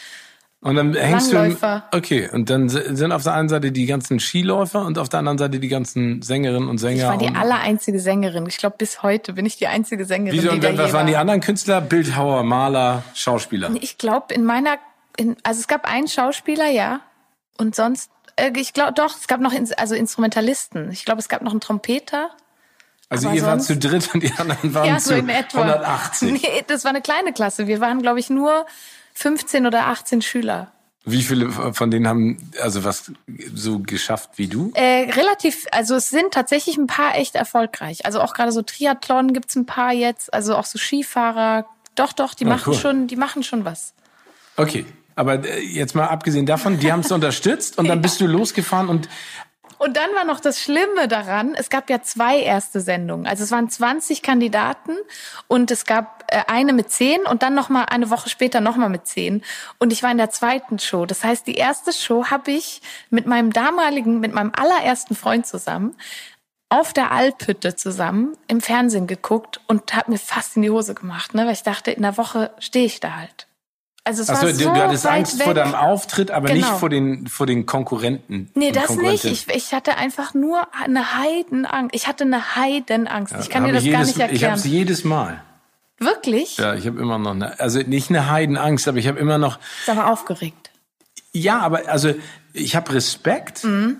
Und dann hängst Langläufer. du. Okay, und dann si- sind auf der einen Seite die ganzen Skiläufer und auf der anderen Seite die ganzen Sängerinnen und Sänger. ich war die und, allereinzige Sängerin. Ich glaube, bis heute bin ich die einzige Sängerin, Wieso, die und da dann, was waren die anderen Künstler? Bildhauer, Maler, Schauspieler. Ich glaube, in meiner, in, also es gab einen Schauspieler, ja, und sonst, äh, ich glaube, doch, es gab noch, also Instrumentalisten. Ich glaube, es gab noch einen Trompeter. Also aber ihr wart sonst- zu dritt und die anderen waren ja, zu so in etwa. 180. Nee, das war eine kleine Klasse. Wir waren, glaube ich, nur 15 oder 18 Schüler. Wie viele von denen haben also was so geschafft wie du? Äh, relativ, also es sind tatsächlich ein paar echt erfolgreich. Also auch gerade so Triathlon gibt's ein paar jetzt, also auch so Skifahrer. Doch, doch, die Ah, machen cool. schon, die machen schon was. Okay, aber äh, jetzt mal abgesehen davon, die haben es unterstützt und dann bist du losgefahren und Und dann war noch das Schlimme daran, es gab ja zwei erste Sendungen. Also es waren 20 Kandidaten und es gab äh, eine mit 10 und dann noch mal eine Woche später noch mal mit 10. Und ich war in der zweiten Show. Das heißt, die erste Show habe ich mit meinem damaligen, mit meinem allerersten Freund zusammen auf der Alphütte zusammen im Fernsehen geguckt und habe mir fast in die Hose gemacht, ne? weil ich dachte, in der Woche stehe ich da halt. Also es Achso, war du, so du hattest Angst weg. vor deinem Auftritt, aber nicht Genau. vor den vor den Konkurrenten. Nee, das nicht. Ich, ich hatte einfach nur eine Heidenangst. Ich hatte eine Heidenangst. ich kann dir das gar jedes, nicht Ich erklären. habe es jedes Mal. Wirklich? Ja, ich habe immer noch eine, also nicht eine Heidenangst, aber ich habe immer noch Ist aber aufgeregt. Ja, aber also ich habe Respekt, mhm.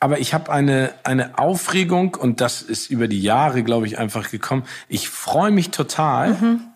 aber ich habe eine, eine Aufregung und das ist über die Jahre, glaube ich, einfach gekommen. Ich freue mich total. Mhm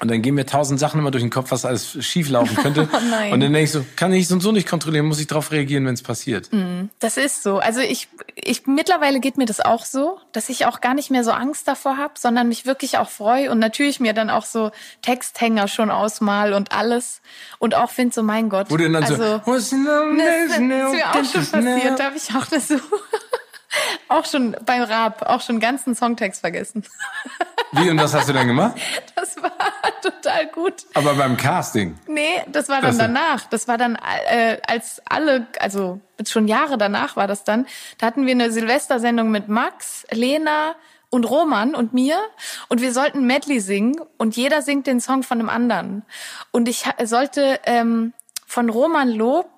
und dann gehen mir tausend Sachen immer durch den Kopf, was alles schief laufen könnte. oh nein. Und dann denke ich so, kann ich so und so nicht kontrollieren, muss ich darauf reagieren, wenn es passiert. Mm, das ist so. Also ich, ich mittlerweile geht mir das auch so, dass ich auch gar nicht mehr so Angst davor habe, sondern mich wirklich auch freue und natürlich mir dann auch so Texthänger schon ausmal und alles und auch finde so, mein Gott. Wo du dann also, so, das, das ist mir auch schon passiert, da habe ich auch das so, auch schon beim Rap, auch schon ganzen Songtext vergessen. Wie und was hast du dann gemacht? Das war total gut. Aber beim Casting? Nee, das war dann das danach. Das war dann, äh, als alle, also schon Jahre danach war das dann. Da hatten wir eine Silvestersendung mit Max, Lena und Roman und mir und wir sollten Medley singen und jeder singt den Song von einem anderen. Und ich sollte ähm, von Roman Lob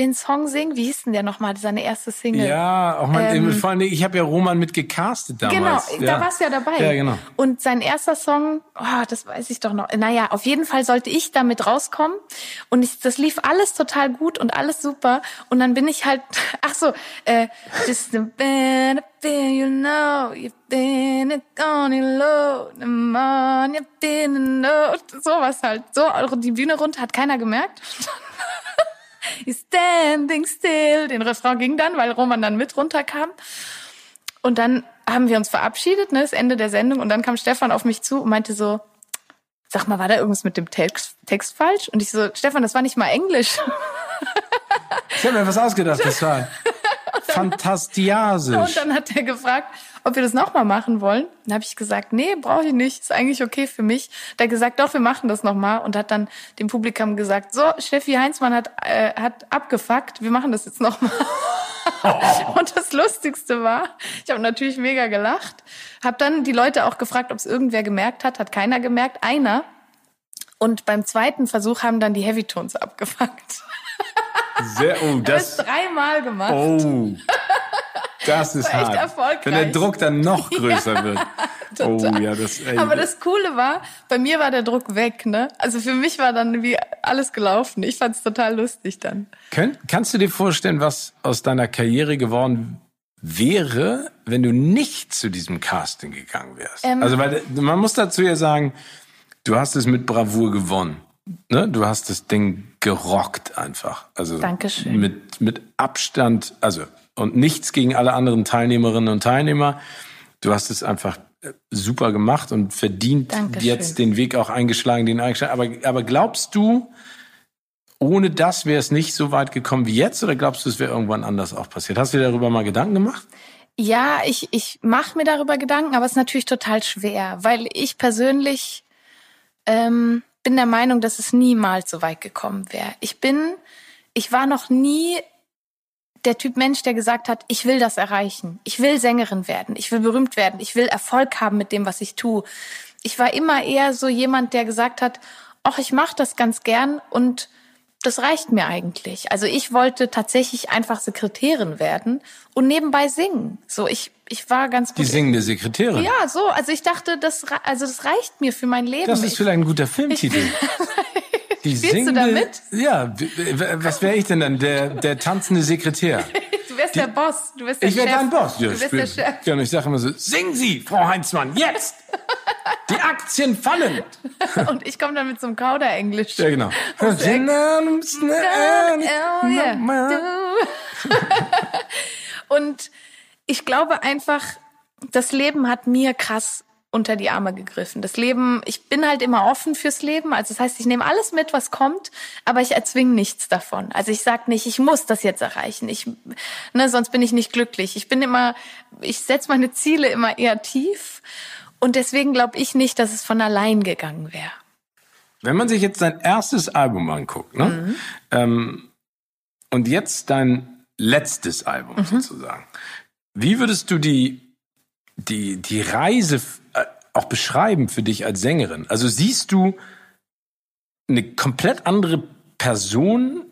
den Song singen. Wie hieß denn der nochmal, seine erste Single? Ja, auch mal, ähm, vor allem, ich habe ja Roman mit gecastet damals. Genau, ja. da warst du ja dabei. Ja, genau. Und sein erster Song, oh, das weiß ich doch noch. Naja, auf jeden Fall sollte ich damit rauskommen. Und ich, das lief alles total gut und alles super. Und dann bin ich halt, ach so, äh, just a a bit, you know, you've been on your low, the man, you've been a sowas halt. So, die Bühne runter, hat keiner gemerkt. He's standing still. Den Refrain ging dann, weil Roman dann mit runterkam. Und dann haben wir uns verabschiedet, ne, das Ende der Sendung. Und dann kam Stefan auf mich zu und meinte so, sag mal, war da irgendwas mit dem Text, Text falsch? Und ich so, Stefan, das war nicht mal Englisch. Ich habe mir was ausgedacht, das war fantastiasisch. Und dann hat er gefragt, ob wir das nochmal machen wollen. Dann habe ich gesagt, nee, brauche ich nicht, ist eigentlich okay für mich. Da gesagt, doch, wir machen das nochmal und hat dann dem Publikum gesagt, so, Steffi Heinzmann hat, äh, hat abgefuckt, wir machen das jetzt nochmal. Oh. Und das Lustigste war, ich habe natürlich mega gelacht, habe dann die Leute auch gefragt, ob es irgendwer gemerkt hat, hat keiner gemerkt, einer. Und beim zweiten Versuch haben dann die Heavy Tones abgefuckt. Sehr, oh, das, das dreimal gemacht. Oh. Das ist war hart. Echt erfolgreich. Wenn der Druck dann noch größer ja, wird. Total. Oh ja, das. Ey, Aber das Coole war, bei mir war der Druck weg, ne? Also für mich war dann wie alles gelaufen. Ich fand's total lustig dann. Könnt, kannst du dir vorstellen, was aus deiner Karriere geworden wäre, wenn du nicht zu diesem Casting gegangen wärst? Ähm, also weil man muss dazu ja sagen, du hast es mit Bravour gewonnen. Ne? Du hast das Ding gerockt einfach. Also Dankeschön. mit mit Abstand, also und nichts gegen alle anderen Teilnehmerinnen und Teilnehmer. Du hast es einfach äh, super gemacht und verdient Dankeschön. jetzt den Weg auch eingeschlagen, den eingeschlagen. Aber, aber glaubst du, ohne das wäre es nicht so weit gekommen wie jetzt oder glaubst du, es wäre irgendwann anders auch passiert? Hast du dir darüber mal Gedanken gemacht? Ja, ich, ich mache mir darüber Gedanken, aber es ist natürlich total schwer, weil ich persönlich ähm, bin der Meinung, dass es niemals so weit gekommen wäre. Ich bin, ich war noch nie der Typ Mensch, der gesagt hat, ich will das erreichen. Ich will Sängerin werden. Ich will berühmt werden. Ich will Erfolg haben mit dem, was ich tue. Ich war immer eher so jemand, der gesagt hat, ach, ich mache das ganz gern und das reicht mir eigentlich. Also ich wollte tatsächlich einfach Sekretärin werden und nebenbei singen. So, ich, ich war ganz gut. Die singende Sekretärin? Ja, so. Also ich dachte, das, also das reicht mir für mein Leben. Das ist vielleicht ein guter Filmtitel. Die Spielst singende, du damit? Ja, was wäre ich denn dann? Der, der tanzende Sekretär. Du wärst Die, der Boss. Du wärst der ich wäre dein Boss. Ja, du wärst der Chef. Und ich sage immer so, singen Sie, Frau Heinzmann, jetzt! Die Aktien fallen! und ich komme dann mit so einem Kauder-Englisch. Ja, genau. und ich glaube einfach, das Leben hat mir krass unter die Arme gegriffen. Das Leben, ich bin halt immer offen fürs Leben. Also das heißt, ich nehme alles mit, was kommt, aber ich erzwinge nichts davon. Also ich sage nicht, ich muss das jetzt erreichen. Ich, ne, sonst bin ich nicht glücklich. Ich bin immer, ich setze meine Ziele immer eher tief und deswegen glaube ich nicht, dass es von allein gegangen wäre. Wenn man sich jetzt dein erstes Album anguckt, ne? Mhm. Ähm, und jetzt dein letztes Album mhm. sozusagen, wie würdest du die die, die Reise auch beschreiben für dich als Sängerin? Also siehst du eine komplett andere Person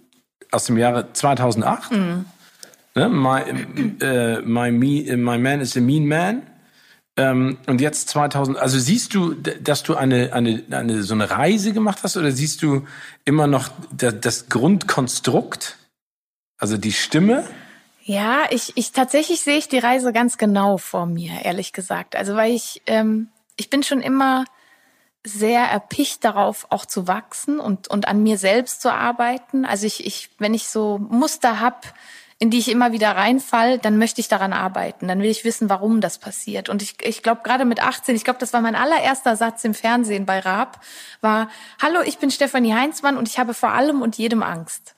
aus dem Jahre 2008? Mhm. Ne? My, äh, my, me, my Man is a Mean Man. Ähm, und jetzt 2000, also siehst du, dass du eine, eine, eine, so eine Reise gemacht hast oder siehst du immer noch das, das Grundkonstrukt? Also die Stimme? Ja, ich, ich tatsächlich sehe ich die Reise ganz genau vor mir, ehrlich gesagt. Also weil ich, ähm, ich bin schon immer sehr erpicht darauf, auch zu wachsen und, und an mir selbst zu arbeiten. Also ich, ich wenn ich so Muster hab, in die ich immer wieder reinfall, dann möchte ich daran arbeiten. Dann will ich wissen, warum das passiert. Und ich, ich glaube, gerade mit 18, ich glaube, das war mein allererster Satz im Fernsehen bei Raab, war, Hallo, ich bin Stefanie Heinzmann und ich habe vor allem und jedem Angst.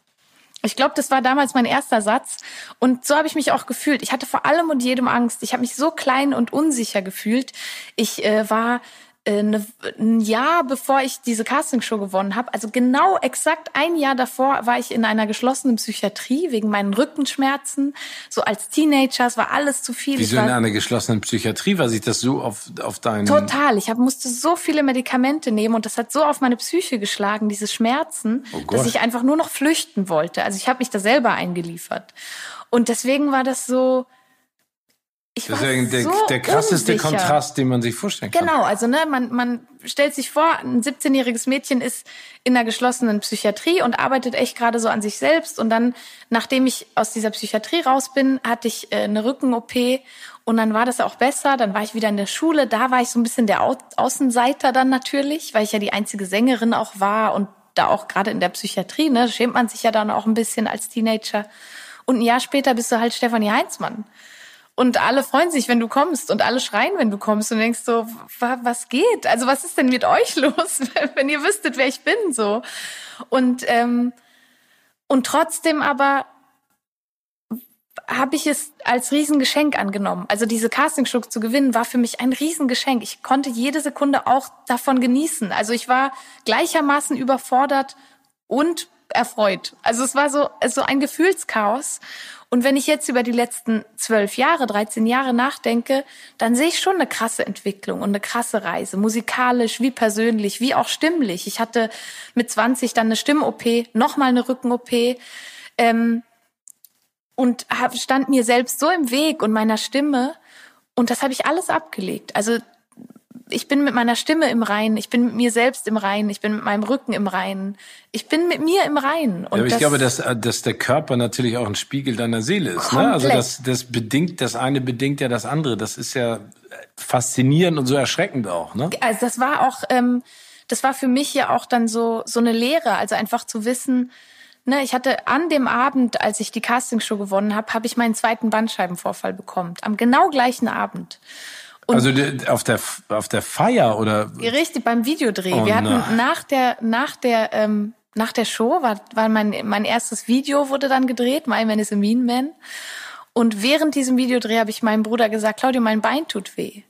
Ich glaube, das war damals mein erster Satz. Und so habe ich mich auch gefühlt. Ich hatte vor allem und jedem Angst. Ich habe mich so klein und unsicher gefühlt. Ich äh, war eine, äh, ein Jahr bevor ich diese Castingshow gewonnen habe, also genau exakt ein Jahr davor, war ich in einer geschlossenen Psychiatrie wegen meinen Rückenschmerzen. So als Teenager, es war alles zu viel. Wieso in einer geschlossenen Psychiatrie? War sich das so auf, auf deinen... Total. Ich hab, musste so viele Medikamente nehmen und das hat so auf meine Psyche geschlagen, diese Schmerzen, oh dass ich einfach nur noch flüchten wollte. Also ich habe mich da selber eingeliefert. Und deswegen war das so ich das ist ja der, so der krasseste unsicher. Kontrast, den man sich vorstellen kann. Genau, also ne, man, man stellt sich vor, ein 17-jähriges Mädchen ist in einer geschlossenen Psychiatrie und arbeitet echt gerade so an sich selbst. Und dann, nachdem ich aus dieser Psychiatrie raus bin, hatte ich äh, eine Rücken-OP und dann war das auch besser. Dann war ich wieder in der Schule. Da war ich so ein bisschen der Au Außenseiter dann natürlich, weil ich ja die einzige Sängerin auch war und da auch gerade in der Psychiatrie, ne, schämt man sich ja dann auch ein bisschen als Teenager. Und ein Jahr später bist du halt Stefanie Heinzmann. Und alle freuen sich, wenn du kommst und alle schreien, wenn du kommst und denkst so, was geht? Also was ist denn mit euch los, wenn ihr wüsstet, wer ich bin so? Und ähm, und trotzdem aber habe ich es als Riesengeschenk angenommen. Also diese Castingshow zu gewinnen war für mich ein Riesengeschenk. Ich konnte jede Sekunde auch davon genießen. Also ich war gleichermaßen überfordert und erfreut. Also es war so, so ein Gefühlschaos. Und wenn ich jetzt über die letzten zwölf Jahre, 13 Jahre nachdenke, dann sehe ich schon eine krasse Entwicklung und eine krasse Reise. Musikalisch, wie persönlich, wie auch stimmlich. Ich hatte mit 20 dann eine Stimm-OP, nochmal eine Rücken-OP. Ähm, und stand mir selbst so im Weg und meiner Stimme. Und das habe ich alles abgelegt. Also ich bin mit meiner Stimme im Reinen, ich bin mit mir selbst im Reinen, ich bin mit meinem Rücken im Reinen, ich bin mit mir im Reinen. Und ja, aber ich glaube, dass, dass der Körper natürlich auch ein Spiegel deiner Seele ist. Ne? Also das, das bedingt, das eine bedingt ja das andere. Das ist ja faszinierend und so erschreckend auch. Ne? Also das war auch, ähm, das war für mich ja auch dann so so eine Lehre, also einfach zu wissen. Ne, ich hatte an dem Abend, als ich die Castingshow gewonnen habe, habe ich meinen zweiten Bandscheibenvorfall bekommen. Am genau gleichen Abend. Und also auf der auf der Feier oder richtig beim Videodreh. Oh, wir hatten nach der nach der ähm, nach der Show war war mein mein erstes Video wurde dann gedreht, My Man is a Mean Man. Und während diesem Videodreh habe ich meinem Bruder gesagt, Claudio, mein Bein tut weh.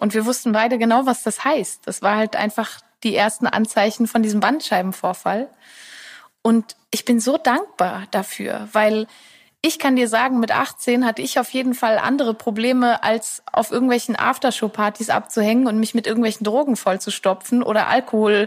Und wir wussten beide genau, was das heißt. Das war halt einfach die ersten Anzeichen von diesem Bandscheibenvorfall. Und ich bin so dankbar dafür, weil ich kann dir sagen, mit 18 hatte ich auf jeden Fall andere Probleme, als auf irgendwelchen Aftershow-Partys abzuhängen und mich mit irgendwelchen Drogen vollzustopfen oder Alkohol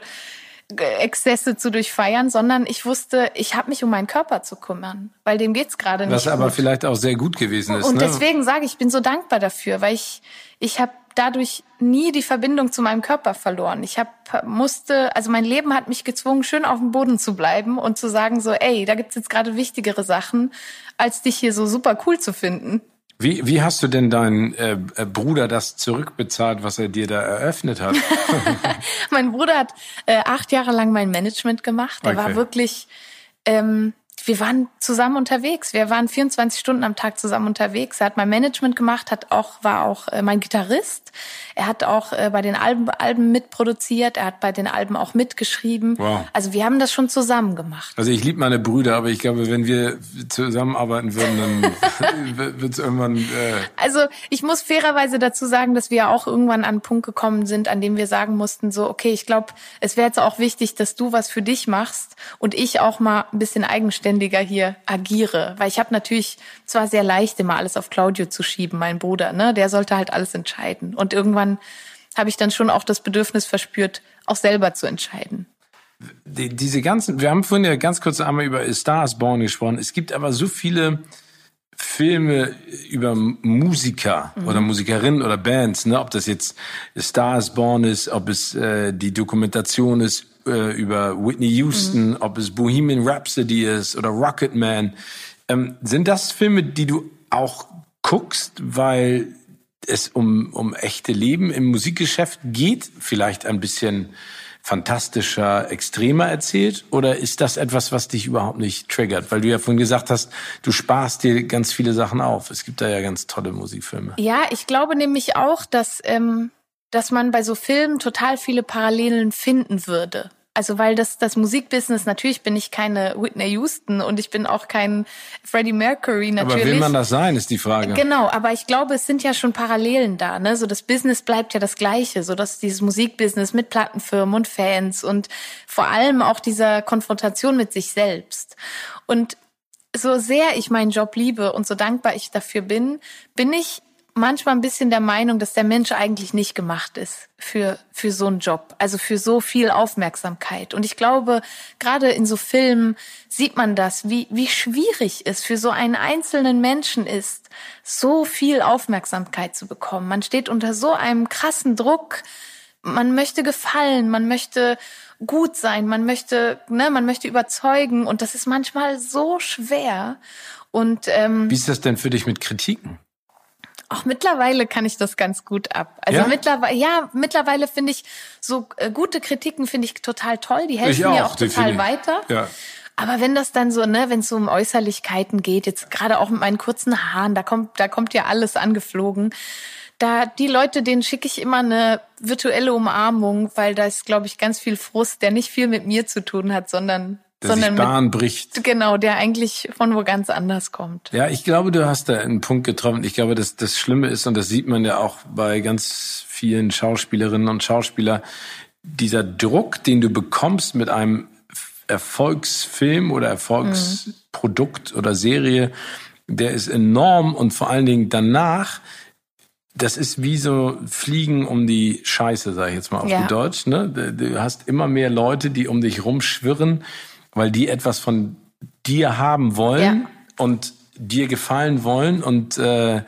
Exzesse zu durchfeiern, sondern ich wusste, ich habe mich um meinen Körper zu kümmern, weil dem geht's gerade nicht. Was aber gut. vielleicht auch sehr gut gewesen ist. Und ne? deswegen sage ich, ich bin so dankbar dafür, weil ich ich habe dadurch nie die Verbindung zu meinem Körper verloren. Ich hab, musste, also mein Leben hat mich gezwungen, schön auf dem Boden zu bleiben und zu sagen so, ey, da gibt's jetzt gerade wichtigere Sachen, als dich hier so super cool zu finden. Wie, wie hast du denn deinen äh, äh Bruder das zurückbezahlt, was er dir da eröffnet hat? mein Bruder hat äh, acht Jahre lang mein Management gemacht. Er okay. war wirklich ähm, wir waren zusammen unterwegs. Wir waren 24 Stunden am Tag zusammen unterwegs. Er hat mein Management gemacht, hat auch, war auch äh, mein Gitarrist. Er hat auch äh, bei den Alben, Alben mitproduziert. Er hat bei den Alben auch mitgeschrieben. Wow. Also wir haben das schon zusammen gemacht. Also ich liebe meine Brüder, aber ich glaube, wenn wir zusammenarbeiten würden, dann wird es irgendwann. Äh also ich muss fairerweise dazu sagen, dass wir auch irgendwann an einen Punkt gekommen sind, an dem wir sagen mussten, so, okay, ich glaube, es wäre jetzt auch wichtig, dass du was für dich machst und ich auch mal ein bisschen eigenständig selbstständiger hier agiere. Weil ich habe natürlich zwar sehr leicht immer alles auf Claudio zu schieben, mein Bruder, ne? Der sollte halt alles entscheiden. Und irgendwann habe ich dann schon auch das Bedürfnis verspürt, auch selber zu entscheiden. Die, diese ganzen, wir haben vorhin ja ganz kurz einmal über Stars Born gesprochen. Es gibt aber so viele Filme über Musiker mhm. oder Musikerinnen oder Bands, ne, ob das jetzt Stars Born ist, ob es äh, die Dokumentation ist äh, über Whitney Houston, mhm. ob es Bohemian Rhapsody ist oder Rocketman, ähm, sind das Filme, die du auch guckst, weil es um, um echte Leben im Musikgeschäft geht, vielleicht ein bisschen fantastischer, extremer erzählt? Oder ist das etwas, was dich überhaupt nicht triggert? Weil du ja vorhin gesagt hast, du sparst dir ganz viele Sachen auf. Es gibt da ja ganz tolle Musikfilme. Ja, ich glaube nämlich auch, dass, ähm, dass man bei so Filmen total viele Parallelen finden würde. Also weil das, das Musikbusiness, natürlich bin ich keine Whitney Houston und ich bin auch kein Freddie Mercury natürlich. Aber will man das sein, ist die Frage. Genau, aber ich glaube, es sind ja schon Parallelen da. Ne? So das Business bleibt ja das gleiche, so dass dieses Musikbusiness mit Plattenfirmen und Fans und vor allem auch dieser Konfrontation mit sich selbst. Und so sehr ich meinen Job liebe und so dankbar ich dafür bin, bin ich manchmal ein bisschen der Meinung, dass der Mensch eigentlich nicht gemacht ist für, für so einen Job, also für so viel Aufmerksamkeit. Und ich glaube, gerade in so Filmen sieht man das, wie, wie schwierig es für so einen einzelnen Menschen ist, so viel Aufmerksamkeit zu bekommen. Man steht unter so einem krassen Druck. Man möchte gefallen, man möchte gut sein, man möchte, ne, man möchte überzeugen und das ist manchmal so schwer. Und ähm, wie ist das denn für dich mit Kritiken? Auch mittlerweile kann ich das ganz gut ab. Also ja? mittlerweile, ja, mittlerweile finde ich so äh, gute Kritiken finde ich total toll. Die helfen mir auch total weiter. Ja. Aber wenn das dann so, ne, wenn es so um Äußerlichkeiten geht, jetzt gerade auch mit meinen kurzen Haaren, da kommt, da kommt ja alles angeflogen. Da die Leute, denen schicke ich immer eine virtuelle Umarmung, weil da ist, glaube ich, ganz viel Frust, der nicht viel mit mir zu tun hat, sondern der sondern sich Bahn mit, bricht. Genau, der eigentlich von wo ganz anders kommt. Ja, ich glaube, du hast da einen Punkt getroffen. Ich glaube, dass das Schlimme ist, und das sieht man ja auch bei ganz vielen Schauspielerinnen und Schauspielern, dieser Druck, den du bekommst mit einem Erfolgsfilm oder Erfolgsprodukt mhm. oder Serie, der ist enorm und vor allen Dingen danach, das ist wie so Fliegen um die Scheiße, sage ich jetzt mal auf ja. Deutsch. Ne? Du hast immer mehr Leute, die um dich rumschwirren weil die etwas von dir haben wollen ja. und dir gefallen wollen und äh,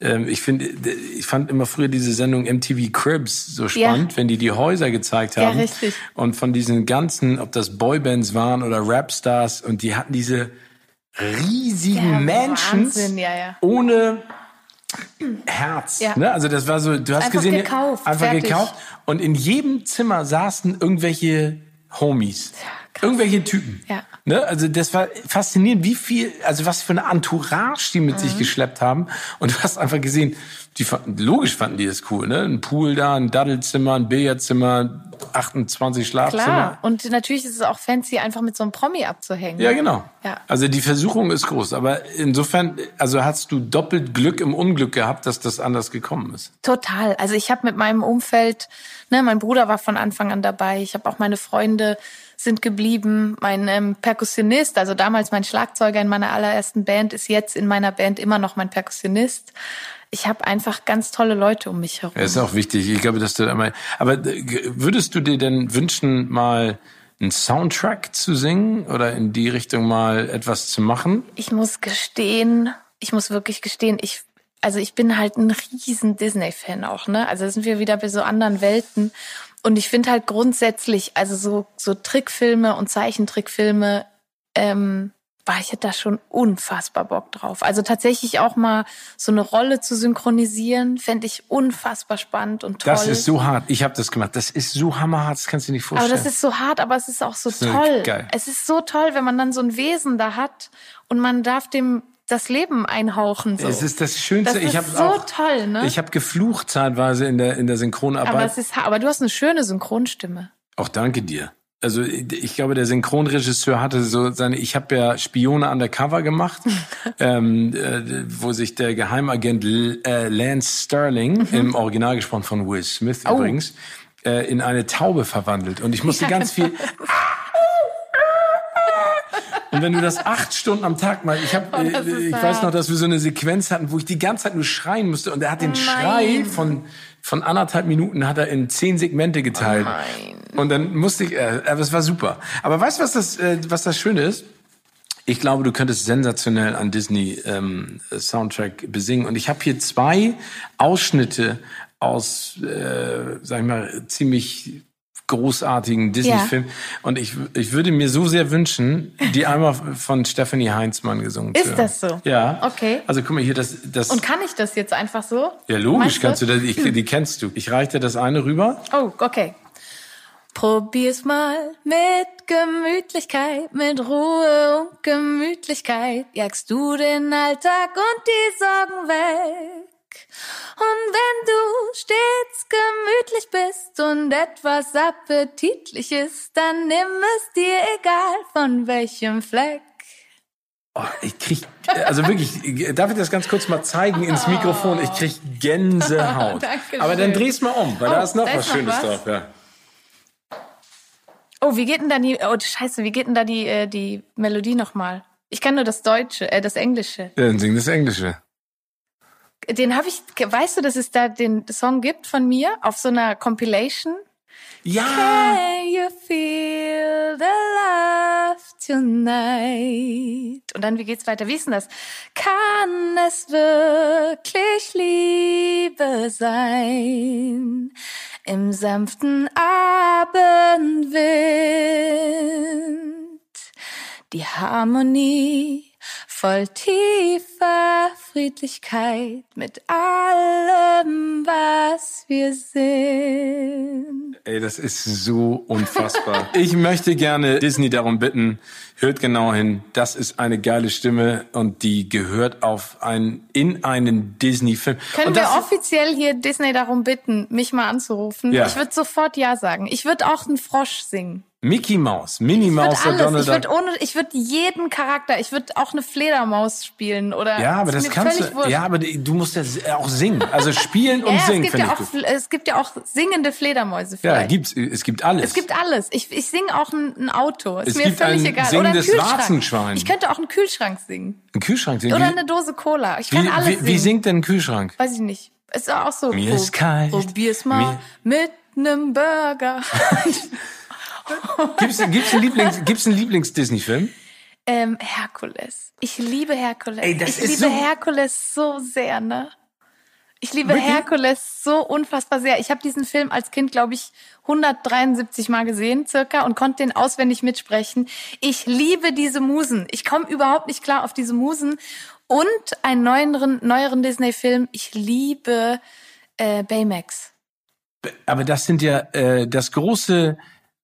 äh, ich finde, ich fand immer früher diese Sendung MTV Cribs so spannend, ja. wenn die die Häuser gezeigt haben. Ja, richtig. Und von diesen ganzen, ob das Boybands waren oder Rapstars und die hatten diese riesigen ja, Menschen ja, ohne Herz. Ja. Ne? Also das war so, du hast einfach gesehen, gekauft, einfach fertig. gekauft und in jedem Zimmer saßen irgendwelche Homies. Ja. Krass. Irgendwelche Typen. Ja. Ne? Also das war faszinierend, wie viel, also was für eine Entourage die mit mhm. sich geschleppt haben. Und du hast einfach gesehen, die fanden, logisch fanden die das cool, ne? Ein Pool da, ein Daddelzimmer, ein Billardzimmer, 28 Schlafzimmer. Klar. Und natürlich ist es auch fancy, einfach mit so einem Promi abzuhängen. Ja, genau. Ja. Also die Versuchung ist groß. Aber insofern, also hast du doppelt Glück im Unglück gehabt, dass das anders gekommen ist. Total. Also ich habe mit meinem Umfeld, ne, mein Bruder war von Anfang an dabei. Ich habe auch meine Freunde sind geblieben. Mein ähm, Perkussionist, also damals mein Schlagzeuger in meiner allerersten Band, ist jetzt in meiner Band immer noch mein Perkussionist. Ich habe einfach ganz tolle Leute um mich herum. Ja, ist auch wichtig. Ich glaube, dass du einmal. Aber äh, würdest du dir denn wünschen, mal einen Soundtrack zu singen oder in die Richtung mal etwas zu machen? Ich muss gestehen, ich muss wirklich gestehen, ich also ich bin halt ein riesen Disney-Fan auch, ne? Also sind wir wieder bei so anderen Welten. Und ich finde halt grundsätzlich, also so, so Trickfilme und Zeichentrickfilme, ähm, war ich da schon unfassbar Bock drauf. Also tatsächlich auch mal so eine Rolle zu synchronisieren, fände ich unfassbar spannend und toll. Das ist so hart. Ich habe das gemacht. Das ist so hammerhart, das kannst du dir nicht vorstellen. Aber das ist so hart, aber es ist auch so toll. Geil. Es ist so toll, wenn man dann so ein Wesen da hat und man darf dem das Leben einhauchen. So. Es ist das Schönste. Das ist ich habe so auch, toll, ne? Ich habe geflucht zeitweise in der in der Synchronarbeit. Aber es ist, aber du hast eine schöne Synchronstimme. Auch danke dir. Also ich glaube, der Synchronregisseur hatte so seine. Ich habe ja Spione undercover gemacht, ähm, äh, wo sich der Geheimagent äh, Lance Sterling mhm. im Original gesprochen von Will Smith oh. übrigens äh, in eine Taube verwandelt und ich musste ganz viel Und wenn du das acht Stunden am Tag mal, ich habe, oh, äh, ich weiß noch, dass wir so eine Sequenz hatten, wo ich die ganze Zeit nur schreien musste und er hat den oh Schrei von von anderthalb Minuten hat er in zehn Segmente geteilt. Oh und dann musste ich, äh, aber es war super. Aber weißt du, was das, äh, was das Schöne ist? Ich glaube, du könntest sensationell an Disney ähm, Soundtrack besingen. Und ich habe hier zwei Ausschnitte aus, äh, sag ich mal, ziemlich großartigen Disney-Film. Ja. Und ich, ich würde mir so sehr wünschen, die einmal von Stephanie Heinzmann gesungen zu Ist das so? Ja. Okay. Also guck mal hier, das, das. Und kann ich das jetzt einfach so? Ja, logisch kannst du das. Ich, die kennst du. Ich reiche dir das eine rüber. Oh, okay. Probier's mal mit Gemütlichkeit, mit Ruhe und Gemütlichkeit. Jagst du den Alltag und die Sorgen weg. Und etwas appetitlich ist, dann nimm es dir egal von welchem Fleck. Oh, ich krieg, also wirklich, darf ich das ganz kurz mal zeigen ins Mikrofon? Ich krieg Gänsehaut. Aber dann dreh's mal um, weil oh, da ist noch was Schönes was? drauf, ja. Oh, wie geht denn da die, oh scheiße, wie geht denn da die, äh, die Melodie nochmal? Ich kann nur das Deutsche, äh, das Englische. Ja, dann sing das Englische. Den habe ich, weißt du, dass es da den Song gibt von mir auf so einer Compilation? Ja. Can you feel the love tonight? Und dann, wie geht's weiter? Wie ist denn das? Kann es wirklich Liebe sein? Im sanften Abendwind. Die Harmonie voll tiefer Friedlichkeit mit allem, was wir sind. Ey, das ist so unfassbar. ich möchte gerne Disney darum bitten, hört genau hin. Das ist eine geile Stimme und die gehört auf einen, in einen Disney-Film. Können wir offiziell hier Disney darum bitten, mich mal anzurufen? Ja. Ich würde sofort Ja sagen. Ich würde auch einen Frosch singen. Mickey Mouse, Minnie Mouse oder Donald Ich würde ohne, ich würde jeden Charakter, ich würde auch eine Fledermaus spielen oder. Ja, aber das kannst du. Wurscht. Ja, aber du musst ja auch singen, also spielen und ja, singen. Es gibt, ja auch, es gibt ja auch singende Fledermäuse. Vielleicht. Ja, gibt's. Es gibt alles. Es gibt alles. Ich, ich singe auch ein, ein Auto. Ist es mir gibt völlig ein egal. Singendes oder ein Warzenschwein. Ich könnte auch einen Kühlschrank singen. Ein Kühlschrank singen. Oder eine Dose Cola. Ich kann wie, alles wie, singen. Wie singt denn ein Kühlschrank? Weiß ich nicht. Ist auch so. Mir ist kalt. Probier's mal Mir mit einem Burger. gibt's, gibt's einen Lieblings, gibt's einen Lieblings-Disney-Film? Ähm, Herkules. Ich liebe Herkules. Ey, das ich ist liebe so Herkules so sehr, ne? Ich liebe Wirklich? Herkules so unfassbar sehr. Ich habe diesen Film als Kind, glaube ich, 173 Mal gesehen, circa, und konnte den auswendig mitsprechen. Ich liebe diese Musen. Ich komme überhaupt nicht klar auf diese Musen. Und einen neueren, neueren Disney-Film. Ich liebe äh, Baymax. Aber das sind ja äh, das große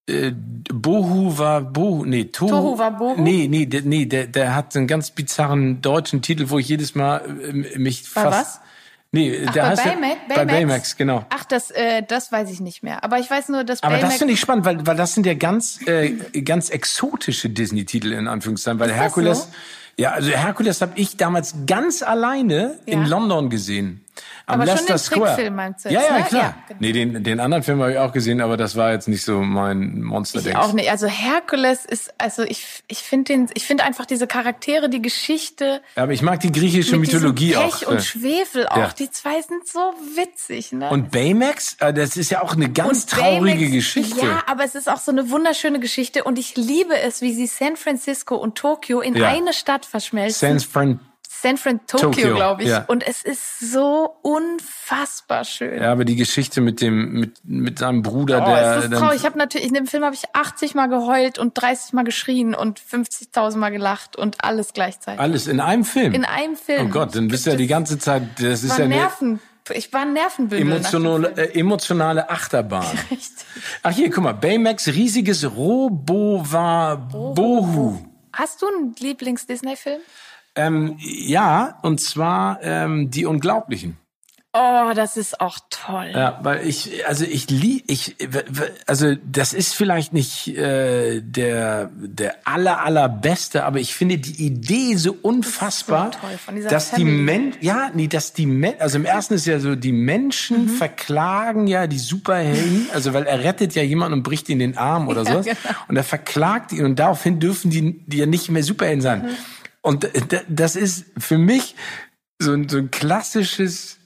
äh, Bohu war Bohu, nee, Tohu, Tohu war Bohu? Nee, nee, der, nee, der, der hat einen ganz bizarren deutschen Titel, wo ich jedes Mal äh, mich Bei fast. was? Nee, Ach, der bei heißt ja- Baymax? bei Baymax, genau. Ach, das, äh, das weiß ich nicht mehr. Aber ich weiß nur, dass Aber Baymax. das finde ich spannend, weil, weil das sind ja ganz, äh, ganz exotische Disney-Titel in Anführungszeichen, weil Herkules, so? ja, also Herkules habe ich damals ganz alleine in Ja. London gesehen. Am Aber schon Leicester den Square. Trickfilm meinst du ja, jetzt, ja, ne? klar. Ja, genau. Nee, den, den anderen Film habe ich auch gesehen, aber das war jetzt nicht so mein monster Ich auch nicht. Also Herkules ist, also ich, ich finde den, ich finde einfach diese Charaktere, die Geschichte. Aber ich mag die griechische Mythologie Pech auch. und äh. Schwefel auch. Ja. Die zwei sind so witzig, ne? Und Baymax, äh, das ist ja auch eine ganz Und traurige Baymax- Geschichte. Ja, aber es ist auch so eine wunderschöne Geschichte und ich liebe es, wie sie San Francisco und Tokio in Ja. eine Stadt verschmelzen. San Fran San Fran Tokyo, Tokyo, glaube ich. ja. Und es ist so unfassbar schön. ja, aber die Geschichte mit dem mit mit seinem Bruder, Oh, der es ist traurig. Ich habe natürlich in dem Film habe ich 80 mal geheult und 30 mal geschrien und 50.000 mal gelacht und alles gleichzeitig. alles in einem Film. In einem Film. oh Gott, dann bist du ja die ganze Zeit, das ist ja Nerven. Ich war ein Nervenbündel. emotionale, äh, emotionale Achterbahn. Richtig. Ach hier, guck mal, Baymax riesiges Robowa-Bohu. Hast du einen Lieblings-Disney-Film? Ähm, ja, und zwar ähm, die Unglaublichen. Oh, das ist auch toll. Ja, weil ich, also ich lieb, ich, also das ist vielleicht nicht äh, der der aller allerbeste, aber ich finde die Idee so unfassbar, Das so toll, von dieser dass die Family. Men, ja, nee, dass die Men, also im ersten ist ja so, die Menschen Mhm. verklagen ja die Superhelden, also weil er rettet ja jemanden und bricht ihm den Arm oder Ja, sowas, genau. und er verklagt ihn und daraufhin dürfen die, die ja nicht mehr Superhelden sein. Mhm. Und d- das ist für mich so ein, so ein klassisches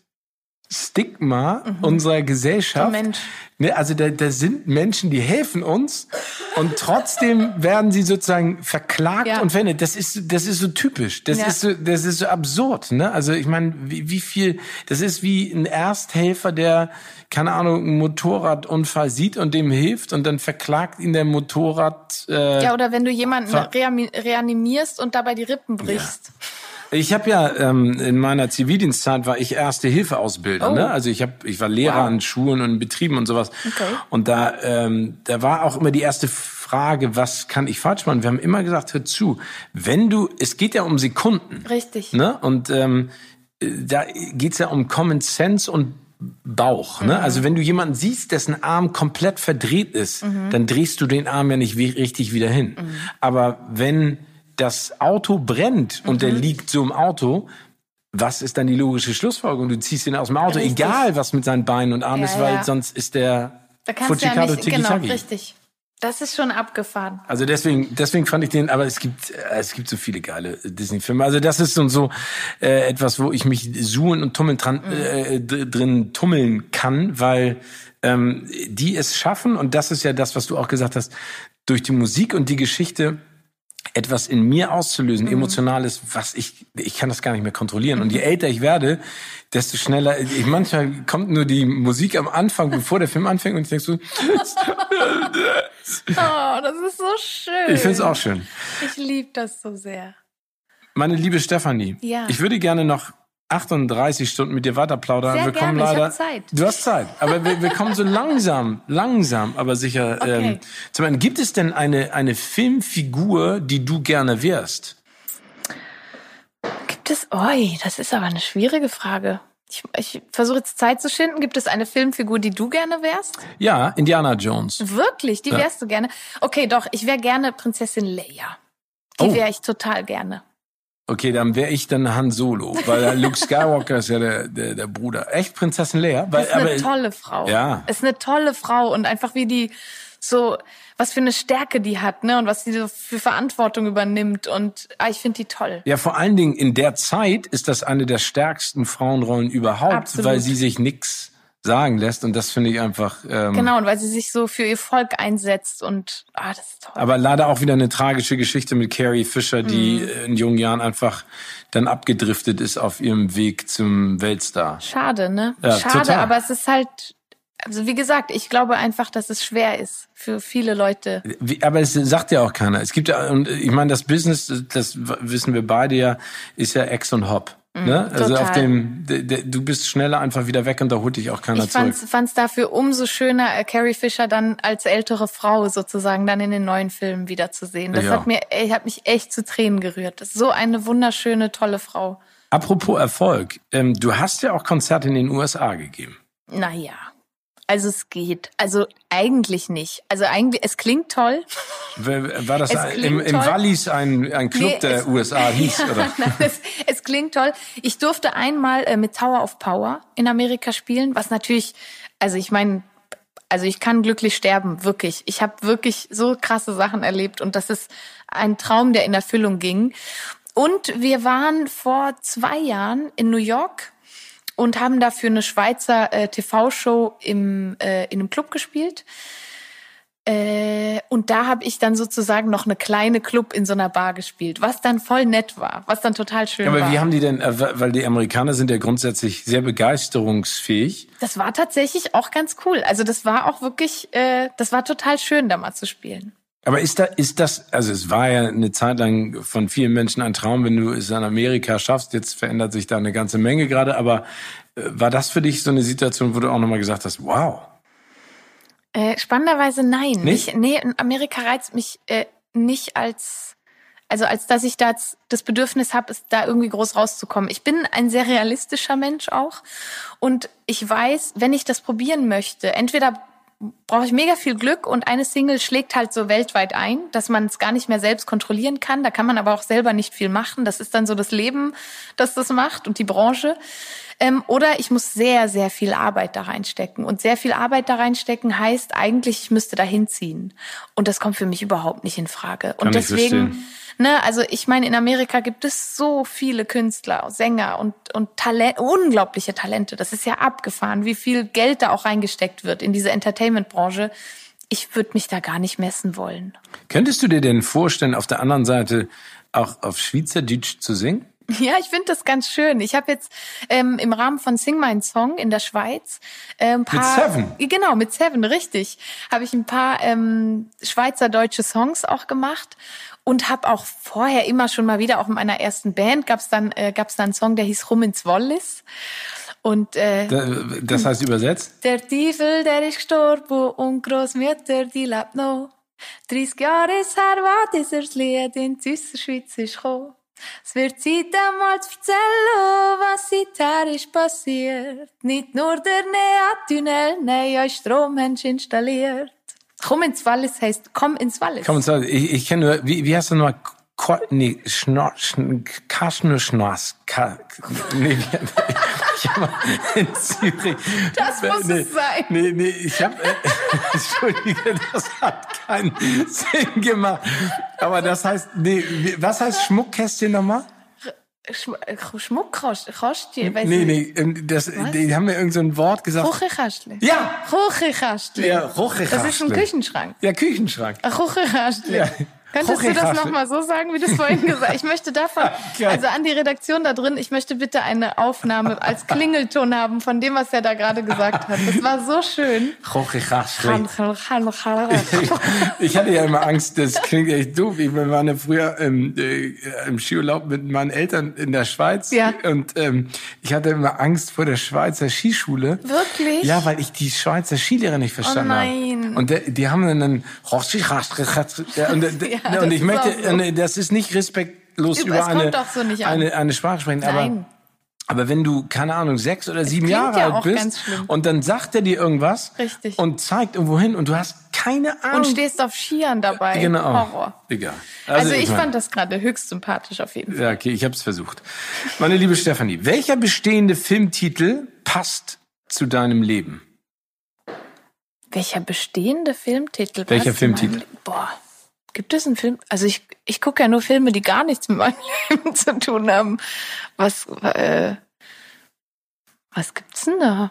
Stigma unserer Gesellschaft. Mhm. Ne, also da, da sind Menschen, die helfen uns Und trotzdem werden sie sozusagen verklagt Ja. und verwendet. Das ist, das ist so typisch. Das Ja. ist so, das ist so absurd, ne? Also ich meine, wie, wie viel, das ist wie ein Ersthelfer, der, keine Ahnung, einen Motorradunfall sieht und dem hilft und dann verklagt ihn der Motorrad, äh, Ja, oder wenn du jemanden reanimierst und dabei die Rippen brichst. Ich habe ja ähm, in meiner Zivildienstzeit war ich Erste Hilfe Ausbilder. Oh. Ne? Also ich habe ich war Lehrer Wow. an Schulen und Betrieben und sowas. Okay. Und da ähm, da war auch immer die erste Frage, was kann ich falsch machen? Wir haben immer gesagt, hör zu, wenn du es geht ja um Sekunden. Richtig. Ne? Und ähm, äh, da geht's ja um Common Sense und Bauch. Ne? Also wenn du jemanden siehst, dessen Arm komplett verdreht ist, dann drehst du den Arm ja nicht richtig wieder hin. Aber wenn das Auto brennt und der liegt so im Auto, was ist dann die logische Schlussfolgerung? Du ziehst ihn aus dem Auto, Richtig. egal was mit seinen Beinen und Armen Ja, ist, weil ja. sonst ist der Da kannst du ja Fujikado nicht, genau, richtig. Das ist schon abgefahren. Also deswegen, deswegen fand ich den, aber es gibt, äh, es gibt so viele geile Disney-Filme. Also das ist so, so äh, etwas, wo ich mich suhlen und tummeln dran, äh, d- drin tummeln kann, weil ähm, die es schaffen und das ist ja das, was du auch gesagt hast, durch die Musik und die Geschichte etwas in mir auszulösen, emotionales, was ich, ich kann das gar nicht mehr kontrollieren. Und je älter ich werde, desto schneller, ich, manchmal kommt nur die Musik am Anfang, bevor der Film anfängt und ich denk so, Oh, das ist so schön. ich find's auch schön. Ich liebe das so sehr. Meine liebe Stefanie, Ja. ich würde gerne noch 38 Stunden mit dir weiter plaudern. Sehr wir kommen gerne, ich leider. hab Zeit. Du hast Zeit, aber wir, wir kommen so langsam, langsam, aber sicher. Okay. Ähm, zum einen, gibt es denn eine eine Filmfigur, die du gerne wärst? Gibt es, oi, das ist aber eine schwierige Frage. Ich, ich versuche jetzt Zeit zu schinden. Gibt es eine Filmfigur, die du gerne wärst? Ja, Indiana Jones. Wirklich? Die Ja. wärst du gerne? Okay, doch, ich wäre gerne Prinzessin Leia. Die Oh. wäre ich total gerne. Okay, dann wäre ich dann Han Solo, weil Luke Skywalker ist ja der, der, der Bruder. Echt Prinzessin Leia? Weil, ist eine tolle Frau. Ja. Ist eine tolle Frau und einfach wie die so, was für eine Stärke die hat, ne? Und was sie so für Verantwortung übernimmt. Und ah, ich finde die toll. Ja, vor allen Dingen in der Zeit ist das eine der stärksten Frauenrollen überhaupt, Absolut. weil sie sich nix sagen lässt und das finde ich einfach. Ähm, Genau, und weil sie sich so für ihr Volk einsetzt und ah, das ist toll. Aber leider auch wieder eine tragische Geschichte mit Carrie Fisher, die Mhm. in jungen Jahren einfach dann abgedriftet ist auf ihrem Weg zum Weltstar. Schade, ne? Ja, Schade, total. aber es ist halt, also wie gesagt, ich glaube einfach, dass es schwer ist für viele Leute. Wie, aber es sagt ja auch keiner. Es gibt ja, und ich meine, das Business, das wissen wir beide ja, ist ja Ex und Hop. Ne? Also Mhm, total. auf dem, de, de, du bist schneller einfach wieder weg und da holt dich auch keiner Ich zurück. fand's, fand's dafür umso schöner, äh, Carrie Fisher dann als ältere Frau sozusagen dann in den neuen Filmen wiederzusehen. Das Ja. hat mir, ey, hat mich echt zu Tränen gerührt. Das ist so eine wunderschöne, tolle Frau. Apropos Erfolg, ähm, du hast ja auch Konzerte in den USA gegeben. Naja. Also es geht. Also eigentlich nicht. Also eigentlich, es klingt toll. War das ein, im, im. Wallis ein, ein Club Nee, der es- USA hieß? Ja, oder? nein, es, es klingt toll. Ich durfte einmal äh, mit Tower of Power in Amerika spielen, was natürlich, also ich meine, also ich kann glücklich sterben, wirklich. Ich habe wirklich so krasse Sachen erlebt und das ist ein Traum, der in Erfüllung ging. Und wir waren vor zwei Jahren in New York und haben dafür eine Schweizer äh, TV-Show im äh, in einem Club gespielt. Äh, und da habe ich dann sozusagen noch eine kleine Club in so einer Bar gespielt, was dann voll nett war, was dann total schön Ja, aber war. wie haben die denn, äh, weil die Amerikaner sind ja grundsätzlich sehr begeisterungsfähig. das war tatsächlich auch ganz cool. Also das war auch wirklich, äh, das war total schön, da mal zu spielen. Aber ist da, ist das, also es war ja eine Zeit lang von vielen Menschen ein Traum, wenn du es in Amerika schaffst. Jetzt verändert sich da eine ganze Menge gerade, aber äh, war das für dich so eine Situation, wo du auch nochmal gesagt hast, wow, Äh, spannenderweise nein. Nicht? Ich, nee, in Amerika reizt mich äh, nicht als, also als dass ich da das Bedürfnis habe, es da irgendwie groß rauszukommen. Ich bin ein sehr realistischer Mensch auch und ich weiß, wenn ich das probieren möchte, entweder brauche ich mega viel Glück und eine Single schlägt halt so weltweit ein, dass man es gar nicht mehr selbst kontrollieren kann. Da kann man aber auch selber nicht viel machen. Das ist dann so das Leben, das das macht und die Branche. Ähm, oder ich muss sehr, sehr viel Arbeit da reinstecken. Und sehr viel Arbeit da reinstecken heißt eigentlich, ich müsste da hinziehen. Und das kommt für mich überhaupt nicht in Frage. Und Kann ich deswegen. Ne, also ich meine, in Amerika gibt es so viele Künstler, Sänger und, und Talent, unglaubliche Talente. Das ist ja abgefahren, wie viel Geld da auch reingesteckt wird in diese Entertainment-Branche. ich würde mich da gar nicht messen wollen. Könntest du dir denn vorstellen, auf der anderen Seite auch auf Schweizerdeutsch zu singen? Ja, ich finde das ganz schön. Ich habe jetzt ähm, im Rahmen von Sing Mein Song in der Schweiz äh, ein paar. Mit Seven? Genau, mit Seven, richtig. Habe ich ein paar ähm, schweizerdeutsche Songs auch gemacht und habe auch vorher immer schon mal wieder, auch in meiner ersten Band, gab's dann, äh, gab's dann einen Song, der hieß Rum ins Wallis. Und äh, das heißt übersetzt? Der Teufel, der ist gestorben und Großmutter, die lebt noch. 30 Jahre ist her, war dieses Lied in die Schweiz ist gekommen. Es wird Zeit, einmal zu erzählen, was seither ist passiert. Nicht nur der Nea-Tunnel, nein, ein Strom installiert. Komm ins Wallis heißt, komm ins Wallis. Komm ins Wallis. Ich, ich kenne nur, wie, wie heißt du nur? Ko nee, Schnor, Kaschnuschnas. Ka, nee, ich hab mal in Zürich. Das muss nee, es sein. Nee, nee, ich habe, äh, entschuldige, das hat keinen Sinn gemacht. Aber das heißt, nee, was heißt Schmuckkästchen nochmal? Schmuckkästchen, weiß Nee, nee, ähm, das, die haben mir irgend so ein Wort gesagt. Kuchenkastli. Ja! Kuchenkastli. Ja, Kuchenkastli. Das ist ein Küchenschrank. Ja, Küchenschrank. Ein Kuchenkastli. Ja. Könntest du das nochmal so sagen, wie du es vorhin gesagt hast? Ich möchte davon, also an die Redaktion da drin, ich möchte bitte eine Aufnahme als Klingelton haben von dem, was er da gerade gesagt hat. Das war so schön. Ich hatte ja immer Angst, das klingt echt doof. Wir waren ja früher im, äh, im Skiurlaub mit meinen Eltern in der Schweiz. Ja. Und ähm, ich hatte immer Angst vor der Schweizer Skischule. Wirklich? Ja, weil ich die Schweizer Skilehrer nicht verstanden habe. oh nein. habe. Und der, die haben dann... und, Ja, und ich möchte, so. das ist nicht respektlos Es über kommt eine, so eine, eine Sprache sprechen, aber, Nein. aber wenn du, keine Ahnung, sechs oder sieben Jahre ja alt bist und dann sagt er dir irgendwas Richtig. und zeigt irgendwo hin und du hast keine Ahnung. Und stehst auf Skiern dabei. genau. Horror. Egal. Also, ich mein- fand das gerade höchst sympathisch auf jeden Fall. Ja, okay, ich habe es versucht. Meine liebe Stefanie, welcher bestehende Filmtitel passt zu deinem Leben? Welcher bestehende Filmtitel? passt Welcher zu Filmtitel? meinem Le- Boah. Gibt es einen Film? Also ich, ich gucke ja nur Filme, die gar nichts mit meinem Leben zu tun haben. Was, äh, was gibt's denn da?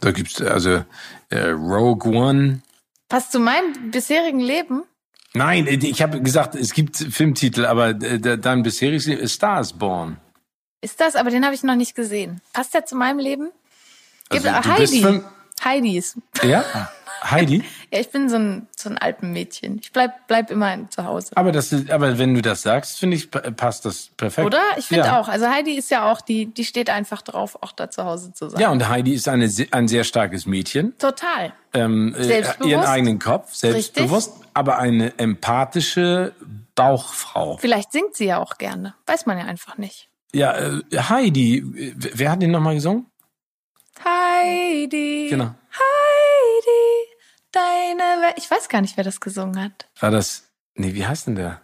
Da gibt's also äh, Rogue One. Passt zu meinem bisherigen Leben? Nein, ich habe gesagt, es gibt Filmtitel, aber äh, dein bisheriges Leben ist Stars Born. Ist das? Aber den habe ich noch nicht gesehen. Passt der zu meinem Leben? Gibt Also, Heidi. fünf- Heidi ist. Ja? Heidi? Ja, ich bin so ein, so ein Alpenmädchen. Ich bleib, bleib immer zu Hause. Aber das, aber wenn du das sagst, finde ich, pa- passt das perfekt. Oder? Ich finde ja. auch. Also Heidi ist ja auch, die, die steht einfach drauf, auch da zu Hause zu sein. Ja, und Heidi ist eine, ein sehr starkes Mädchen. Total. Ähm, äh, Selbstbewusst. ihren eigenen Kopf, selbstbewusst, aber eine empathische Bauchfrau. Vielleicht singt sie ja auch gerne. Weiß man ja einfach nicht. Ja, äh, Heidi, wer hat den nochmal gesungen? Heidi. Genau. Heidi, deine Welt. Ich weiß gar nicht, wer das gesungen hat. War das, nee, wie heißt denn der?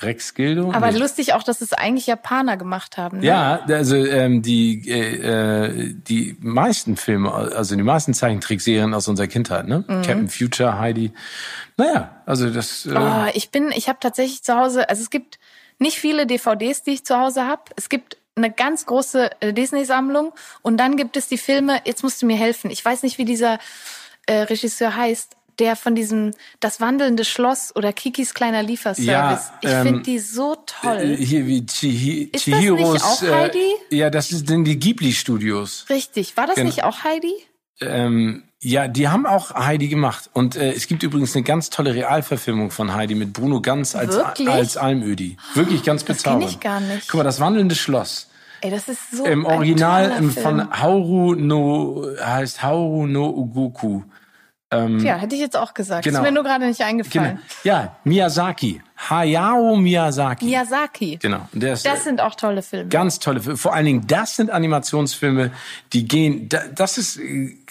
Rex Gildo? Aber nee. lustig auch, dass es eigentlich Japaner gemacht haben. Ne? Ja, also ähm, die äh, die meisten Filme, also die meisten Zeichentrickserien aus unserer Kindheit, ne? Mhm. Captain Future, Heidi. Naja, also das. Äh, Oh, ich bin, ich habe tatsächlich zu Hause, also es gibt nicht viele DVDs, die ich zu Hause habe. Es gibt eine ganz große äh, Disney-Sammlung und dann gibt es die Filme, jetzt musst du mir helfen. Ich weiß nicht, wie dieser äh, Regisseur heißt, der von diesem Das wandelnde Schloss oder Kikis kleiner Lieferservice. Ja, ich ähm, finde die so toll. äh, hier wie Chihi Ist das nicht auch äh, Heidi? ja, das sind die Ghibli Studios. Richtig. War das genau. nicht auch Heidi? Ähm, ja, die haben auch Heidi gemacht. Und äh, es gibt übrigens eine ganz tolle Realverfilmung von Heidi mit Bruno Ganz als, Wirklich? als Almödi. Wirklich ganz Das kenn bezaubernd. ich gar nicht. Guck mal, das wandelnde Schloss. Ey, das ist so Im Original Film. von Hauru no heißt Hauru no Ugoku. Ja, hätte ich jetzt auch gesagt. Genau. Ist mir nur gerade nicht Genau. eingefallen. Ja, Miyazaki. Hayao Miyazaki. Miyazaki. Genau. Das sind auch tolle Filme. ganz tolle Filme. Vor allen Dingen, das sind Animationsfilme, die gehen, da- das ist,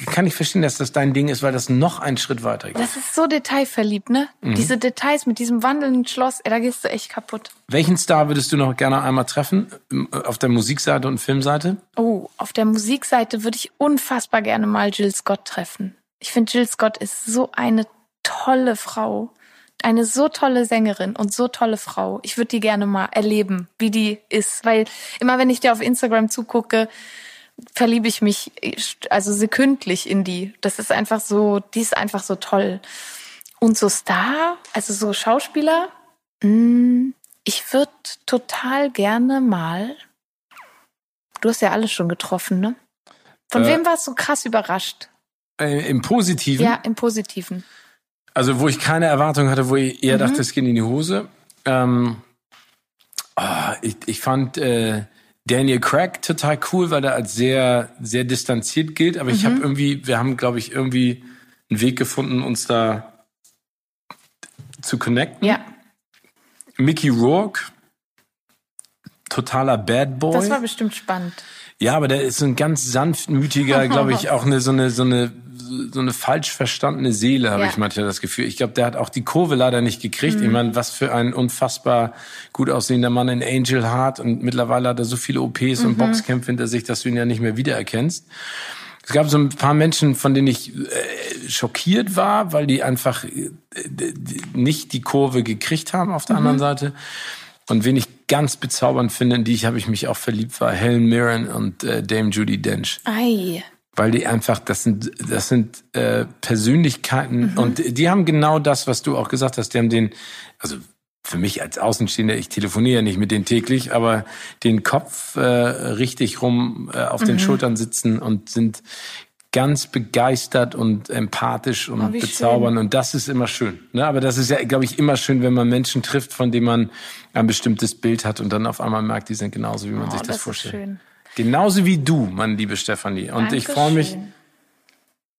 kann ich verstehen, dass das dein Ding ist, weil das noch einen Schritt weiter geht. Das ist so detailverliebt, ne? Mhm. Diese Details mit diesem wandelnden Schloss, ey, da gehst du echt kaputt. Welchen Star würdest du noch gerne einmal treffen? Auf der Musikseite und Filmseite? Oh, auf der Musikseite würde ich unfassbar gerne mal Jill Scott treffen. Ich finde, Jill Scott ist so eine tolle Frau. Eine so tolle Sängerin und so tolle Frau. Ich würde die gerne mal erleben, wie die ist. Weil immer wenn ich dir auf Instagram zugucke, verliebe ich mich also sekündlich in die. Das ist einfach so, die ist einfach so toll. Und so Star, also so Schauspieler, hm, ich würde total gerne mal. Du hast ja alles schon getroffen, ne? Von äh, wem warst du krass überrascht? Äh, Im Positiven? Ja, im Positiven. Also, wo ich keine Erwartung hatte, wo ich eher mhm. dachte, es geht in die Hose. Ähm, oh, ich, ich fand äh, Daniel Craig total cool, weil er als sehr, sehr distanziert gilt. Aber mhm. ich habe irgendwie, wir haben, glaube ich, irgendwie einen Weg gefunden, uns da zu connecten. Ja. Mickey Rourke, totaler Bad Boy. Das war bestimmt spannend. Ja, aber der ist so ein ganz sanftmütiger, glaube ich, auch eine so eine so eine so eine falsch verstandene Seele, habe ja. ich manchmal das Gefühl. Ich glaube, der hat auch die Kurve leider nicht gekriegt. Mhm. Ich meine, was für ein unfassbar gut aussehender Mann in Angel Heart und mittlerweile hat er so viele OPs mhm. und Boxkämpfe hinter sich, dass du ihn ja nicht mehr wiedererkennst. Es gab so ein paar Menschen, von denen ich äh, schockiert war, weil die einfach äh, nicht die Kurve gekriegt haben auf der mhm. anderen Seite. Und wen ich ganz bezaubernd finde, in die ich habe ich mich auch verliebt, war Helen Mirren und äh, Dame Judy Dench. Ei. Weil die einfach, das sind, das sind äh, Persönlichkeiten mhm. und die haben genau das, was du auch gesagt hast. Die haben den, also für mich als Außenstehender, ich telefoniere nicht mit denen täglich, aber den Kopf äh, richtig rum äh, auf mhm. den Schultern sitzen und sind ganz begeistert und empathisch und oh, bezaubernd. Und das ist immer schön. Ne? Aber das ist ja, glaube ich, immer schön, wenn man Menschen trifft, von denen man ein bestimmtes Bild hat und dann auf einmal merkt, die sind genauso, wie man oh, sich das, das vorstellt. schön. Genauso wie du, meine liebe Stefanie. Und Dankeschön. ich freue mich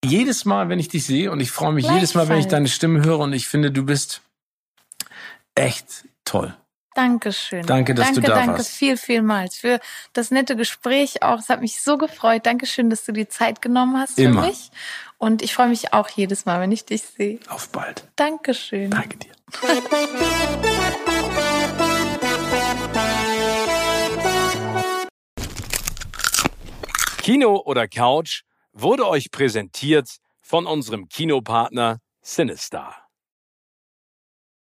jedes Mal, wenn ich dich sehe und ich freue mich jedes Mal, wenn ich deine Stimme höre und ich finde, du bist echt toll. Dankeschön. Danke, dass danke, du da danke, warst. Danke viel, vielmals für das nette Gespräch auch. Es hat mich so gefreut. Dankeschön, dass du die Zeit genommen hast Immer. für mich. Und ich freue mich auch jedes Mal, wenn ich dich sehe. Auf bald. Dankeschön. Danke dir. Kino oder Couch wurde euch präsentiert von unserem Kinopartner Sinistar.